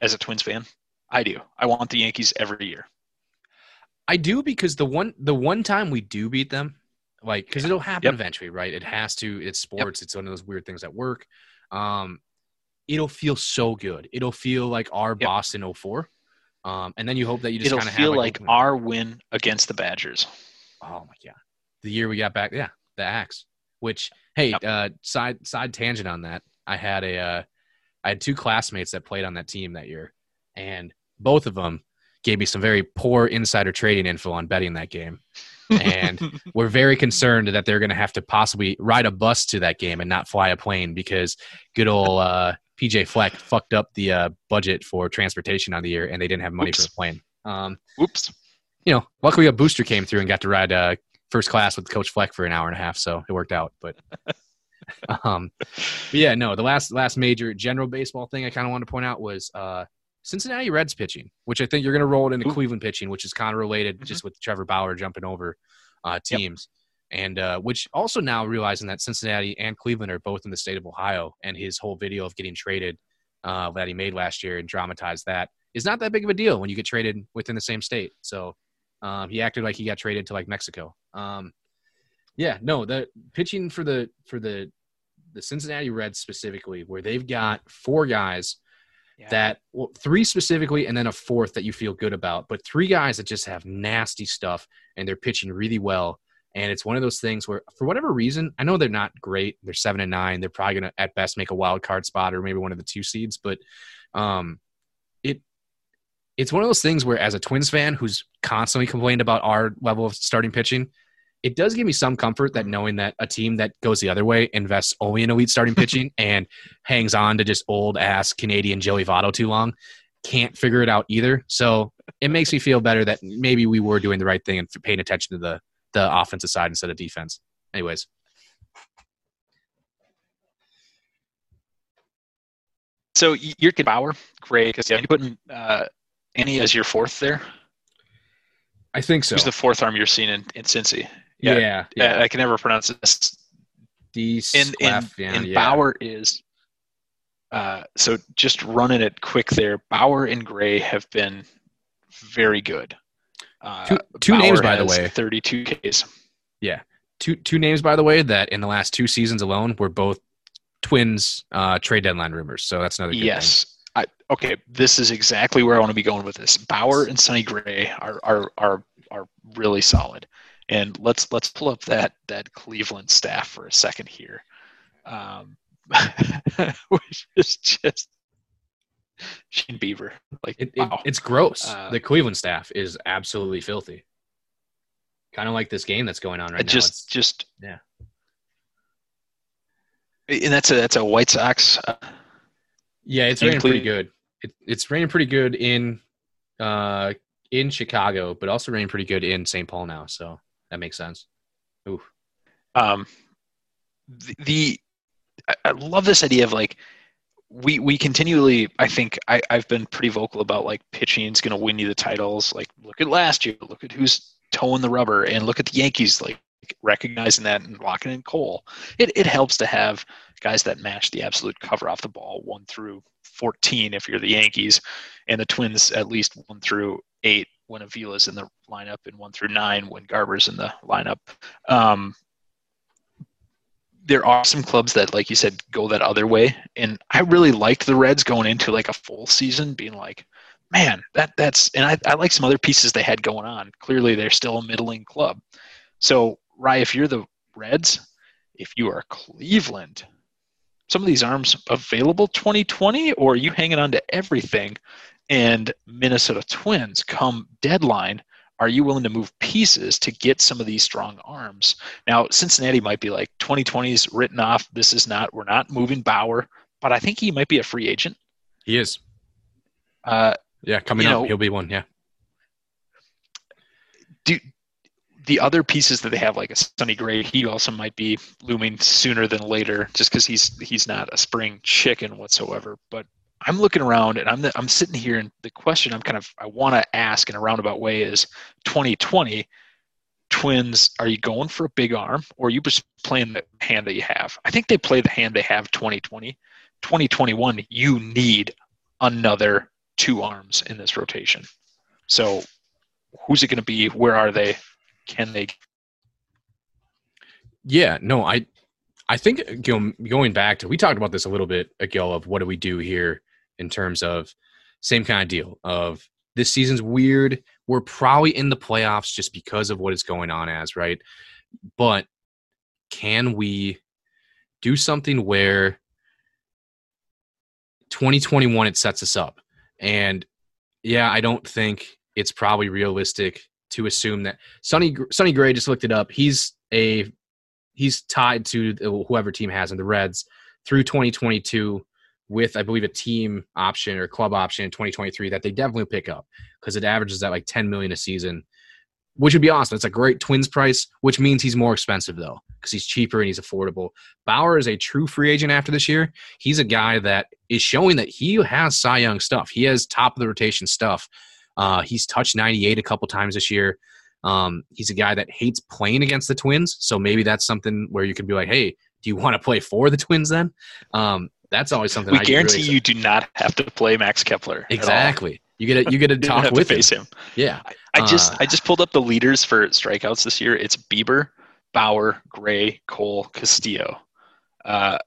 as a Twins fan? I do. I want the Yankees every year. I do because the one the one time we do beat them, like because it'll happen Yep. eventually, right? It has to. It's sports. It's one of those weird things that work. Um, it'll feel so good. It'll feel like our Yep. Boston 04. Um, and then you hope that you just kind of feel have like Oakland. our win against the Badgers. Oh my god, the year we got back, yeah, the axe. Which hey, Yep. uh, side side tangent on that. I had a uh, I had two classmates that played on that team that year, and both of them gave me some very poor insider trading info on betting that game. And we're very concerned that they're going to have to possibly ride a bus to that game and not fly a plane because good old uh, PJ Fleck fucked up the uh, budget for transportation on the year, and they didn't have money Oops. for the plane. Um, Oops. you know, luckily a booster came through and got to ride uh, first class with Coach Fleck for an hour and a half, so it worked out. But, um, yeah, no, the last last major general baseball thing I kind of wanted to point out was uh, Cincinnati Reds pitching, which I think you're going to roll it into Ooh. Cleveland pitching, which is kind of related Mhm. just with Trevor Bauer jumping over uh, Yep. teams. And uh, which also now realizing that Cincinnati and Cleveland are both in the state of Ohio, and his whole video of getting traded uh, that he made last year and dramatized that is not that big of a deal when you get traded within the same state. So um, he acted like he got traded to like Mexico. Um, yeah, no, the pitching for the for the the Cincinnati Reds specifically, where they've got four guys Yeah. that well, three specifically, and then a fourth that you feel good about, but three guys that just have nasty stuff and they're pitching really well. And it's one of those things where, for whatever reason, I know they're not great. They're seven and nine. They're probably going to, at best, make a wild card spot or maybe one of the two seeds. But um, it it's one of those things where, as a Twins fan who's constantly complained about our level of starting pitching, it does give me some comfort that knowing that a team that goes the other way invests only in elite starting pitching and hangs on to just old ass Canadian Joey Votto too long can't figure it out either. So it makes me feel better that maybe we were doing the right thing and paying attention to the the offensive side instead of defense. Anyways, So y- you're getting Bauer, great. Because yeah, you putting uh, Annie as your fourth there. I think so. Who's the fourth arm you're seeing in, in Cincy? Yeah, yeah. yeah. I can never pronounce this. D And and, and yeah. Bauer is. Uh, so just running it quick there. Bauer and Gray have been very good. Uh, Two- two names, by the way. 32 Ks. Yeah, two two names by the way that in the last two seasons alone were both twins uh, trade deadline rumors. So that's another good Yes. I, okay, this is exactly where I want to be going with this. Bauer and Sonny Gray are are are are really solid. And let's let's pull up that that Cleveland staff for a second here, um, which is just Shane Bieber. Like It, it, wow. It's gross. Uh, the Cleveland staff is absolutely filthy. Kind of like this game that's going on right It now. just It's- just yeah. And that's a that's a White Sox. Uh, yeah, it's in raining pretty good. It, it's raining pretty good in uh, in Chicago, but also raining pretty good in St. Paul now. So that makes sense. Ooh. um, the, the I, love this idea of like we we continually I think I, I've been pretty vocal about like pitching is going to win you the titles. Like look at last year, look at who's toeing the rubber, and look at the Yankees like recognizing that and locking in Cole. It it helps to have guys that match the absolute cover off the ball one through fourteen if you're the Yankees, and the Twins at least one through eight when Avila's in the lineup, and one through nine when Garver's in the lineup. Um, there are some clubs that, like you said, go that other way. And I really liked the Reds going into like a full season, being like, man, that that's and I, I like some other pieces they had going on. Clearly they're still a middling club. So, Rye, if you're the Reds, if you are Cleveland, some of these arms available 2020, or are you hanging on to everything? And Minnesota Twins come deadline, are you willing to move pieces to get some of these strong arms? Now, Cincinnati might be like 2020 is written off. This is not, we're not moving Bauer, but I think he might be a free agent. He is. Uh, Yeah, coming up, know- he'll be one. Yeah. do the other pieces that they have, like a Sonny Gray, he also might be looming sooner than later, just because he's he's not a spring chicken whatsoever. But I'm looking around and I'm the, I'm sitting here, and the question I'm kind of I want to ask in a roundabout way is 2020 Twins. Are you going for a big arm, or are you just playing the hand that you have? I think they play the hand they have 2020. 2021, you need another two arms in this rotation. So who's it going to be? Where are they? Can they? Yeah, no, I I think you know, going back to we talked about this a little bit ago of what do we do here in terms of same kind of deal of this season's weird. We're probably in the playoffs just because of what is going on as, right? But can we do something where 2021 it sets us up? And yeah, I don't think it's probably realistic to assume that Sonny Sonny Gray just looked it up. He's a he's tied to whoever team has in the Reds through 2022 with I believe a team option or club option in 2023 that they definitely pick up because it averages at like 10 million a season, which would be awesome. It's a great Twins price, which means he's more expensive though because he's cheaper and he's affordable. Bauer is a true free agent after this year. He's a guy that is showing that he has Cy Young stuff. He has top of the rotation stuff. Uh, he's touched 98 a couple times this year. Um, he's a guy that hates playing against the Twins, so maybe that's something where you can be like, "Hey, do you want to play for the Twins then?" Um, that's always something. We I guarantee really you do not have to play Max Kepler. exactly. You get to you get to talk with to him. face him. Yeah, I just Uh, I just pulled up the leaders for strikeouts this year. It's Bieber, Bauer, Gray, Cole, Castillo. Uh,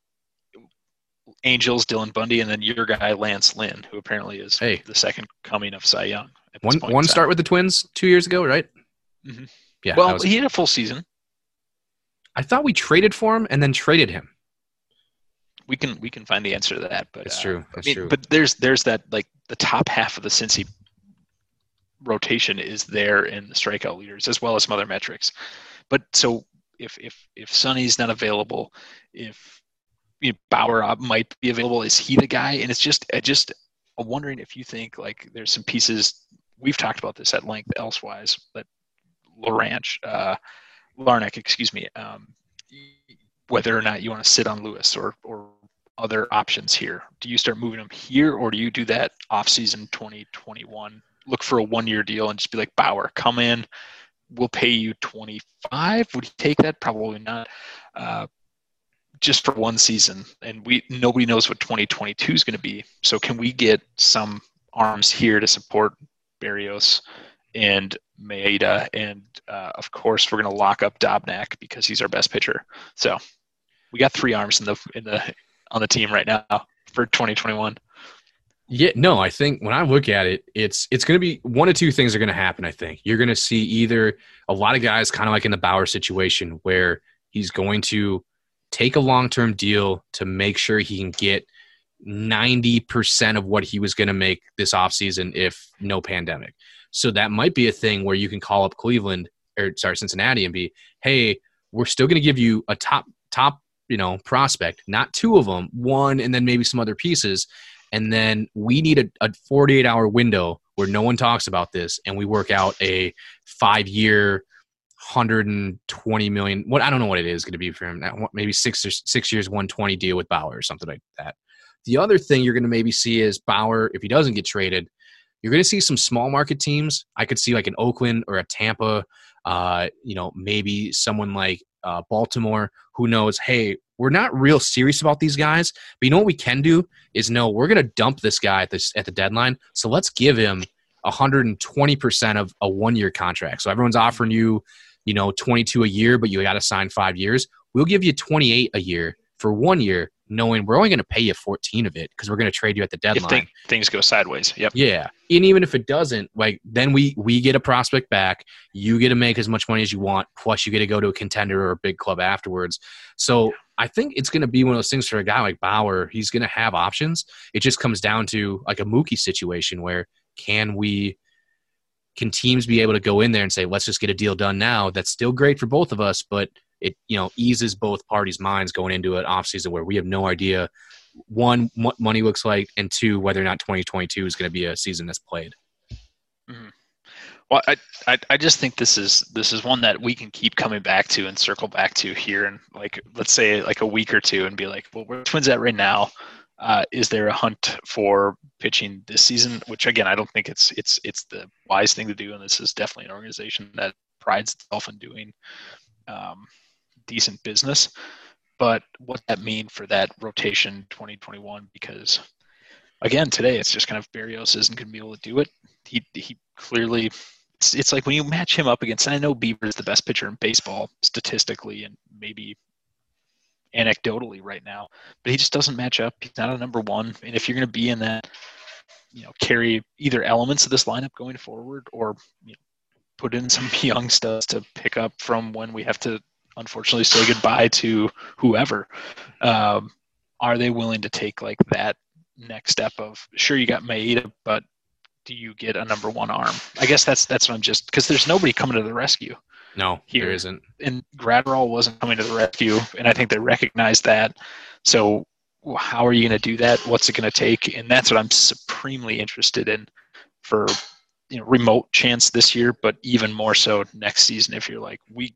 Angels, Dylan Bundy, and then your guy Lance Lynn, who apparently is Hey. the second coming of Cy Young. one one start with the Twins two years ago, right? Mhm. Yeah. well, was- he had a full season. I thought we traded for him and then traded him. We can we can find the answer to that, but it's uh, true. I mean, true. but there's there's that like the top half of the Cincy rotation is there in the strikeout leaders as well as some other metrics. But so if if if Sonny's not available, if you know, Bauer might be available, is he the guy? And it's just I just I'm wondering if you think like there's some pieces we've talked about this at length elsewise that Laranch, uh, Larnach, excuse me, um, whether or not you want to sit on Lewis or or other options here. Do you start moving them here, or do you do that off-season 2021? Look for a one-year deal and just be like Bauer, come in, we'll pay you 25. Would you take that? Probably not. Uh, just for one season, and we nobody knows what 2022 is going to be. So can we get some arms here to support Berrios and Maeda, and uh, of course we're going to lock up Dobnak because he's our best pitcher. So we got three arms in the in the on the team right now for 2021. Yeah, no, I think when I look at it, it's it's going to be one of two things are going to happen. I think you're going to see either a lot of guys, kind of like in the Bauer situation, where he's going to take a long term deal to make sure he can get 90% of what he was going to make this offseason if no pandemic. So that might be a thing where you can call up Cleveland or sorry, Cincinnati and be, hey, we're still going to give you a top, top, you know, prospect, not two of them, one and then maybe some other pieces. And then we need a, a 48 hour window where no one talks about this and we work out a five year, 120 million. What I don't know what it is going to be for him. Maybe six or six years, 120 deal with Bauer or something like that. The other thing you're going to maybe see is Bauer, if he doesn't get traded, you're going to see some small market teams. I could see like an Oakland or a Tampa, uh, you know, maybe someone like uh, Baltimore who knows, hey, we're not real serious about these guys, but you know what we can do is no, we're going to dump this guy at this at the deadline. So let's give him 120% of a one year contract. So everyone's offering you, you know, 22 a year, but you got to sign five years. We'll give you 28 a year for one year, knowing we're only going to pay you 14 of it because we're going to trade you at the deadline. thing, things go sideways, yep. Yeah, and even if it doesn't, like then we we get a prospect back. You get to make as much money as you want, plus you get to go to a contender or a big club afterwards. So I think it's going to be one of those things for a guy like Bauer. He's going to have options. It just comes down to like a Mookie situation where can we can teams be able to go in there and say let's just get a deal done now that's still great for both of us but it you know eases both parties minds going into an offseason where we have no idea one what money looks like and two whether or not 2022 is going to be a season that's played Well, I, I I just think this is this is one that we can keep coming back to and circle back to here and like let's say like a week or two and be like, well, where Twins at right now? Uh, is there a hunt for pitching this season? Which again, I don't think it's it's it's the wise thing to do, and this is definitely an organization that prides itself in doing um, decent business. But what that mean for that rotation 2021? Because again, today it's just kind of Berrios isn't going to be able to do it. He he clearly it's, it's like when you match him up against, I know Bieber is the best pitcher in baseball statistically and maybe anecdotally right now, but he just doesn't match up. He's not a number one. And if you're going to be in that, you know, carry either elements of this lineup going forward or, you know, put in some young stuff to pick up from when we have to unfortunately say goodbye to whoever, um, are they willing to take like that next step of, sure, you got Maeda, but do you get a number one arm? I guess that's that's what I'm just because there's nobody coming to the rescue, no Here. there isn't and Gradwell wasn't coming to the rescue, and I think they recognized that. So how are you going to do that? What's it going to take? And that's what I'm supremely interested in for you know remote chance this year, but even more so next season. If you're like, we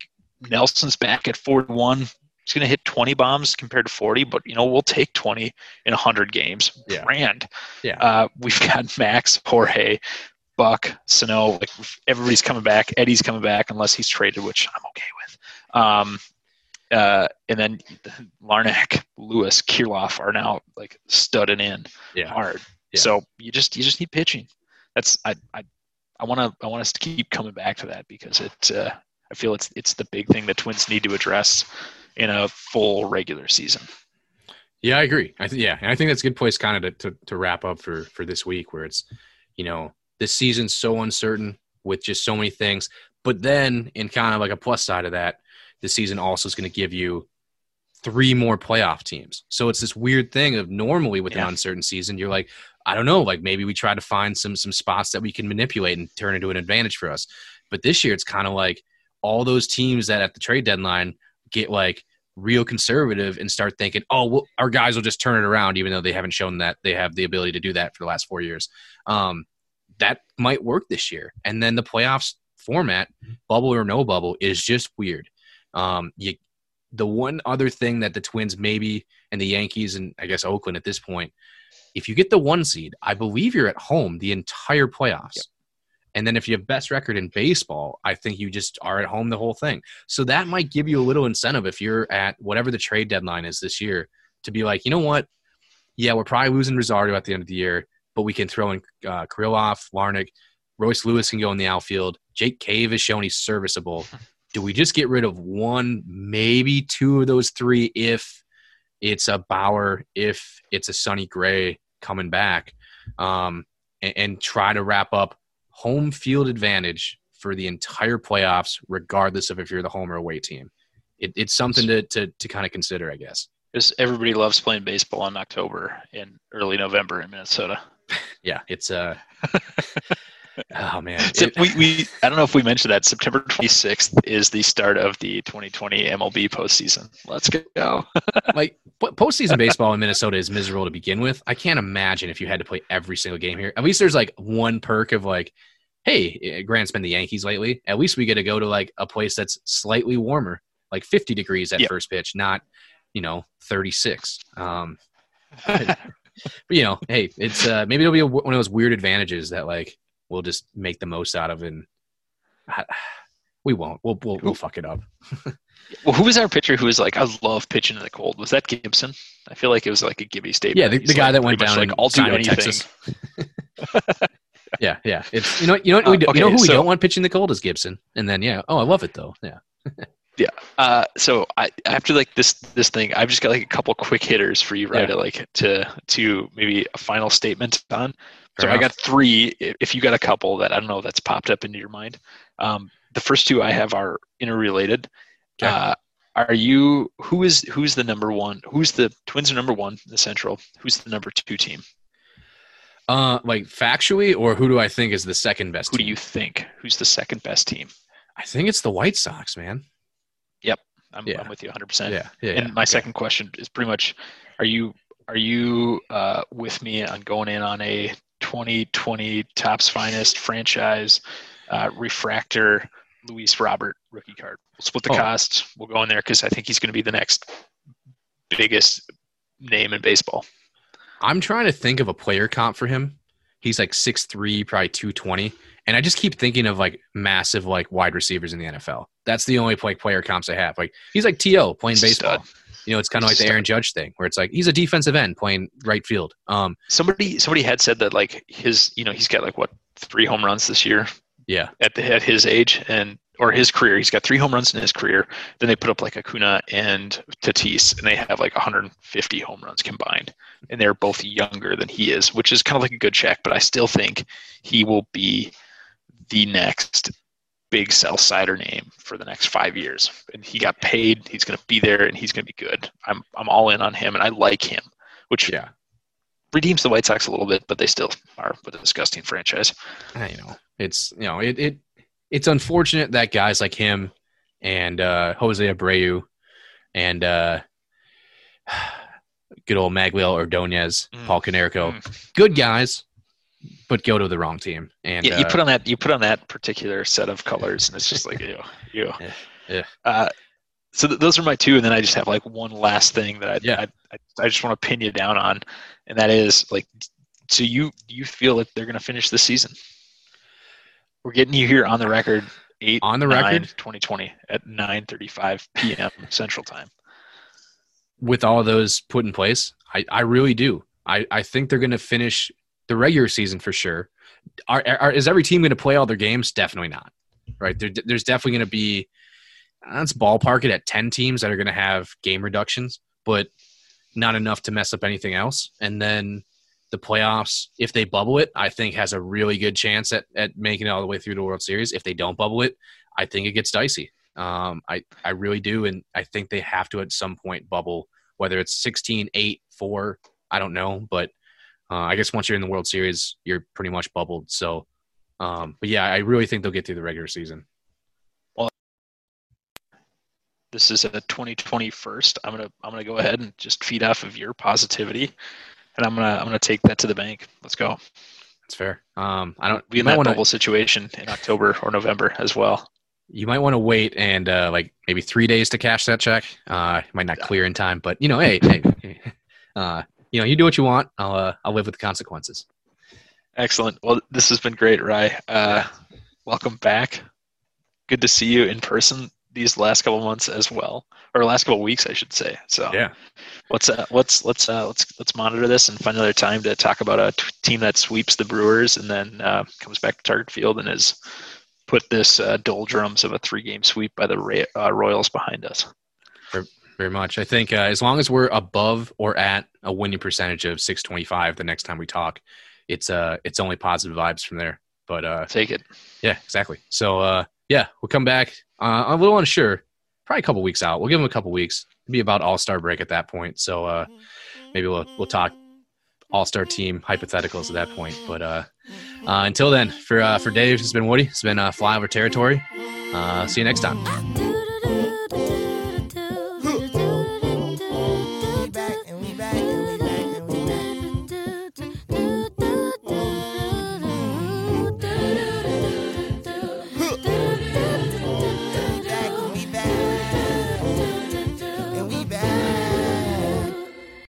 Nelson's back at 41, he's going to hit 20 bombs compared to 40, but you know we'll take 20 in 100 games. Yeah. Grand. Yeah. Uh, we've got Max, Jorge, Buck, Sano. Like everybody's coming back. Eddie's coming back unless he's traded, which I'm okay with. Um, uh, and then Larnach, Lewis, Kirilloff are now like studding in Yeah. hard. Yeah. So you just you just need pitching. That's I I I want to I want us to keep coming back to that because it uh, I feel it's it's the big thing the Twins need to address in a full regular season. Yeah, I agree. I th- yeah, and I think that's a good place kind of to, to to wrap up for for this week, where it's you know this season's so uncertain with just so many things, but then in kind of like a plus side of that, the season also is going to give you three more playoff teams. So it's this weird thing of normally with Yeah. an uncertain season, you're like, I don't know, like maybe we try to find some some spots that we can manipulate and turn into an advantage for us. But this year, it's kind of like all those teams that at the trade deadline get like real conservative and start thinking, oh, well, our guys will just turn it around, even though they haven't shown that they have the ability to do that for the last four years. Um, that might work this year. And then the playoffs format, bubble or no bubble, is just weird. Um, you, the one other thing that the Twins maybe and the Yankees and I guess Oakland at this point, if you get the one seed, I believe you're at home the entire playoffs. Yep. And then if you have best record in baseball, I think you just are at home the whole thing. So that might give you a little incentive if you're at whatever the trade deadline is this year to be like, you know what? Yeah, we're probably losing Rosario at the end of the year, but we can throw in uh, Kirilloff, Larnach, Royce Lewis can go in the outfield. Jake Cave has shown he's serviceable. Do we just get rid of one, maybe two of those three if it's a Bauer, if it's a Sonny Gray coming back, um, and, and try to wrap up home field advantage for the entire playoffs, regardless of if you're the home or away team. It, it's something to, to, to kind of consider, I guess. Because everybody loves playing baseball in October and early November in Minnesota. Yeah, it's uh oh man. So we, we I don't know if we mentioned that September 26th is the start of the 2020 MLB postseason. Let's go. like po- postseason baseball in Minnesota is miserable to begin with. I can't imagine if you had to play every single game here. At least there's like one perk of like, hey, eh, Grant's been the Yankees lately. At least we get to go to like a place that's slightly warmer, like 50 degrees at Yeah. first pitch, not you know 36. Um, but, you know, hey, it's uh, maybe it'll be a, one of those weird advantages that like we'll just make the most out of, and I, we won't. We'll we'll, we'll fuck it up. Well, who was our pitcher who was like, I love pitching in the cold? Was that Gibson? I feel like it was like a Gibby statement. Yeah, the, the guy like that went down like, I'll do anything. Texas. yeah, yeah. It's you know you know what we Uh, do, you know okay, who we so- don't want pitching the cold is Gibson, and then yeah, oh I love it though. Yeah, Uh, so I after like this this thing, I've just got like a couple quick hitters for you, right? Yeah. Like to to maybe a final statement on. So Fair I got three. If you got a couple that I don't know that's popped up into your mind, um, the first two I have are interrelated. Okay. Uh, are you who is who's the number one? Who's the Twins are number one in the Central? Who's the number two team? uh, like factually, or who do I think is the second best? Who do you think? Who's the second best team? I think it's the White Sox, man. Yep, I'm, Yeah. I'm with you 100. percent Yeah, yeah. And yeah. my Okay. second question is pretty much: Are you are you uh, with me on going in on a 2020 Topps Finest franchise uh, refractor Luis Robert rookie card? We'll split the Oh. cost. We'll go in there because I think he's going to be the next biggest name in baseball. I'm trying to think of a player comp for him. He's like 6'3", probably 220. And I just keep thinking of like massive like wide receivers in the NFL. That's the only like player comps I have. Like he's like T.O. playing baseball. stud. You know, it's kind of like the Aaron Judge thing where it's like he's a defensive end playing right field. Um, Somebody somebody had said that like his you know he's got like what three home runs this year yeah, at the at his age and or his career. He's got three home runs in his career. Then they put up like Acuna and Tatis, and they have like 150 home runs combined. And they're both younger than he is, which is kind of like a good check. But I still think he will be the next big sell sider name for the next five years. And he got paid. He's going to be there, and he's going to be good. I'm I'm all in on him, and I like him, which yeah. redeems the White Sox a little bit, but they still are a disgusting franchise. I you know it's you know it it it's unfortunate that guys like him and uh, Jose Abreu and uh, good old Magglio Ordonez, Mm. Paul Konerko, Mm. good guys, but go to the wrong team. And Yeah, you uh, put on that you put on that particular set of colors, and it's just like you, you. Yeah, yeah. Uh, so th- those are my two, and then I just have like one last thing that I Yeah. I, I, I just want to pin you down on, and that is like, so you you feel like they're going to finish the season? We're getting you here on the record, eight On the 9, record? 2020 at 9:35 p.m. Central Time. with all those put in place, I, I really do. I, I think they're going to finish the regular season for sure. Are, are is every team going to play all their games? Definitely not. Right? There, there's definitely going to be. Let's ballpark it at ten teams that are going to have game reductions, but not enough to mess up anything else. And then the playoffs, if they bubble it, I think has a really good chance at, at making it all the way through the World Series. If they don't bubble it, I think it gets dicey. Um, I, I really do. And I think they have to at some point bubble, whether it's 16, 8, 4, I don't know. But uh, I guess once you're in the World Series, you're pretty much bubbled. So, um, but yeah, I really think they'll get through the regular season. Well, This is a 2020 first. I'm gonna I'm gonna go ahead and just feed off of your positivity, and I'm gonna I'm gonna take that to the bank. Let's go. That's fair. Um, I don't. Be in might that to. situation in October or November as well. You might want to wait and uh, like maybe three days to cash that check. Uh, it might not clear in time, but you know, hey, hey, hey, uh, you know, you do what you want. I'll uh, I'll live with the consequences. Excellent. Well, this has been great, Rye. Uh, welcome back. Good to see you in person these last couple months as well, or last couple weeks, I should say. So Yeah. let's uh, let's let's uh, let's let's monitor this and find another time to talk about a t- team that sweeps the Brewers and then uh, comes back to Target Field and has put this uh, doldrums of a three-game sweep by the Ra- uh, Royals behind us. Very much. I think uh, as long as we're above or at a winning percentage of 625 the next time we talk, it's uh it's only positive vibes from there. But uh Take it. yeah, exactly. So uh yeah, we'll come back uh, I'm a little unsure, probably a couple weeks out. We'll give them a couple weeks. It'll be about All Star break at that point. So uh maybe we'll we'll talk All Star team hypotheticals at that point. But uh, uh until then, for uh, for Dave, it's been Woody. It's been uh, flyover territory. Uh, see you next time.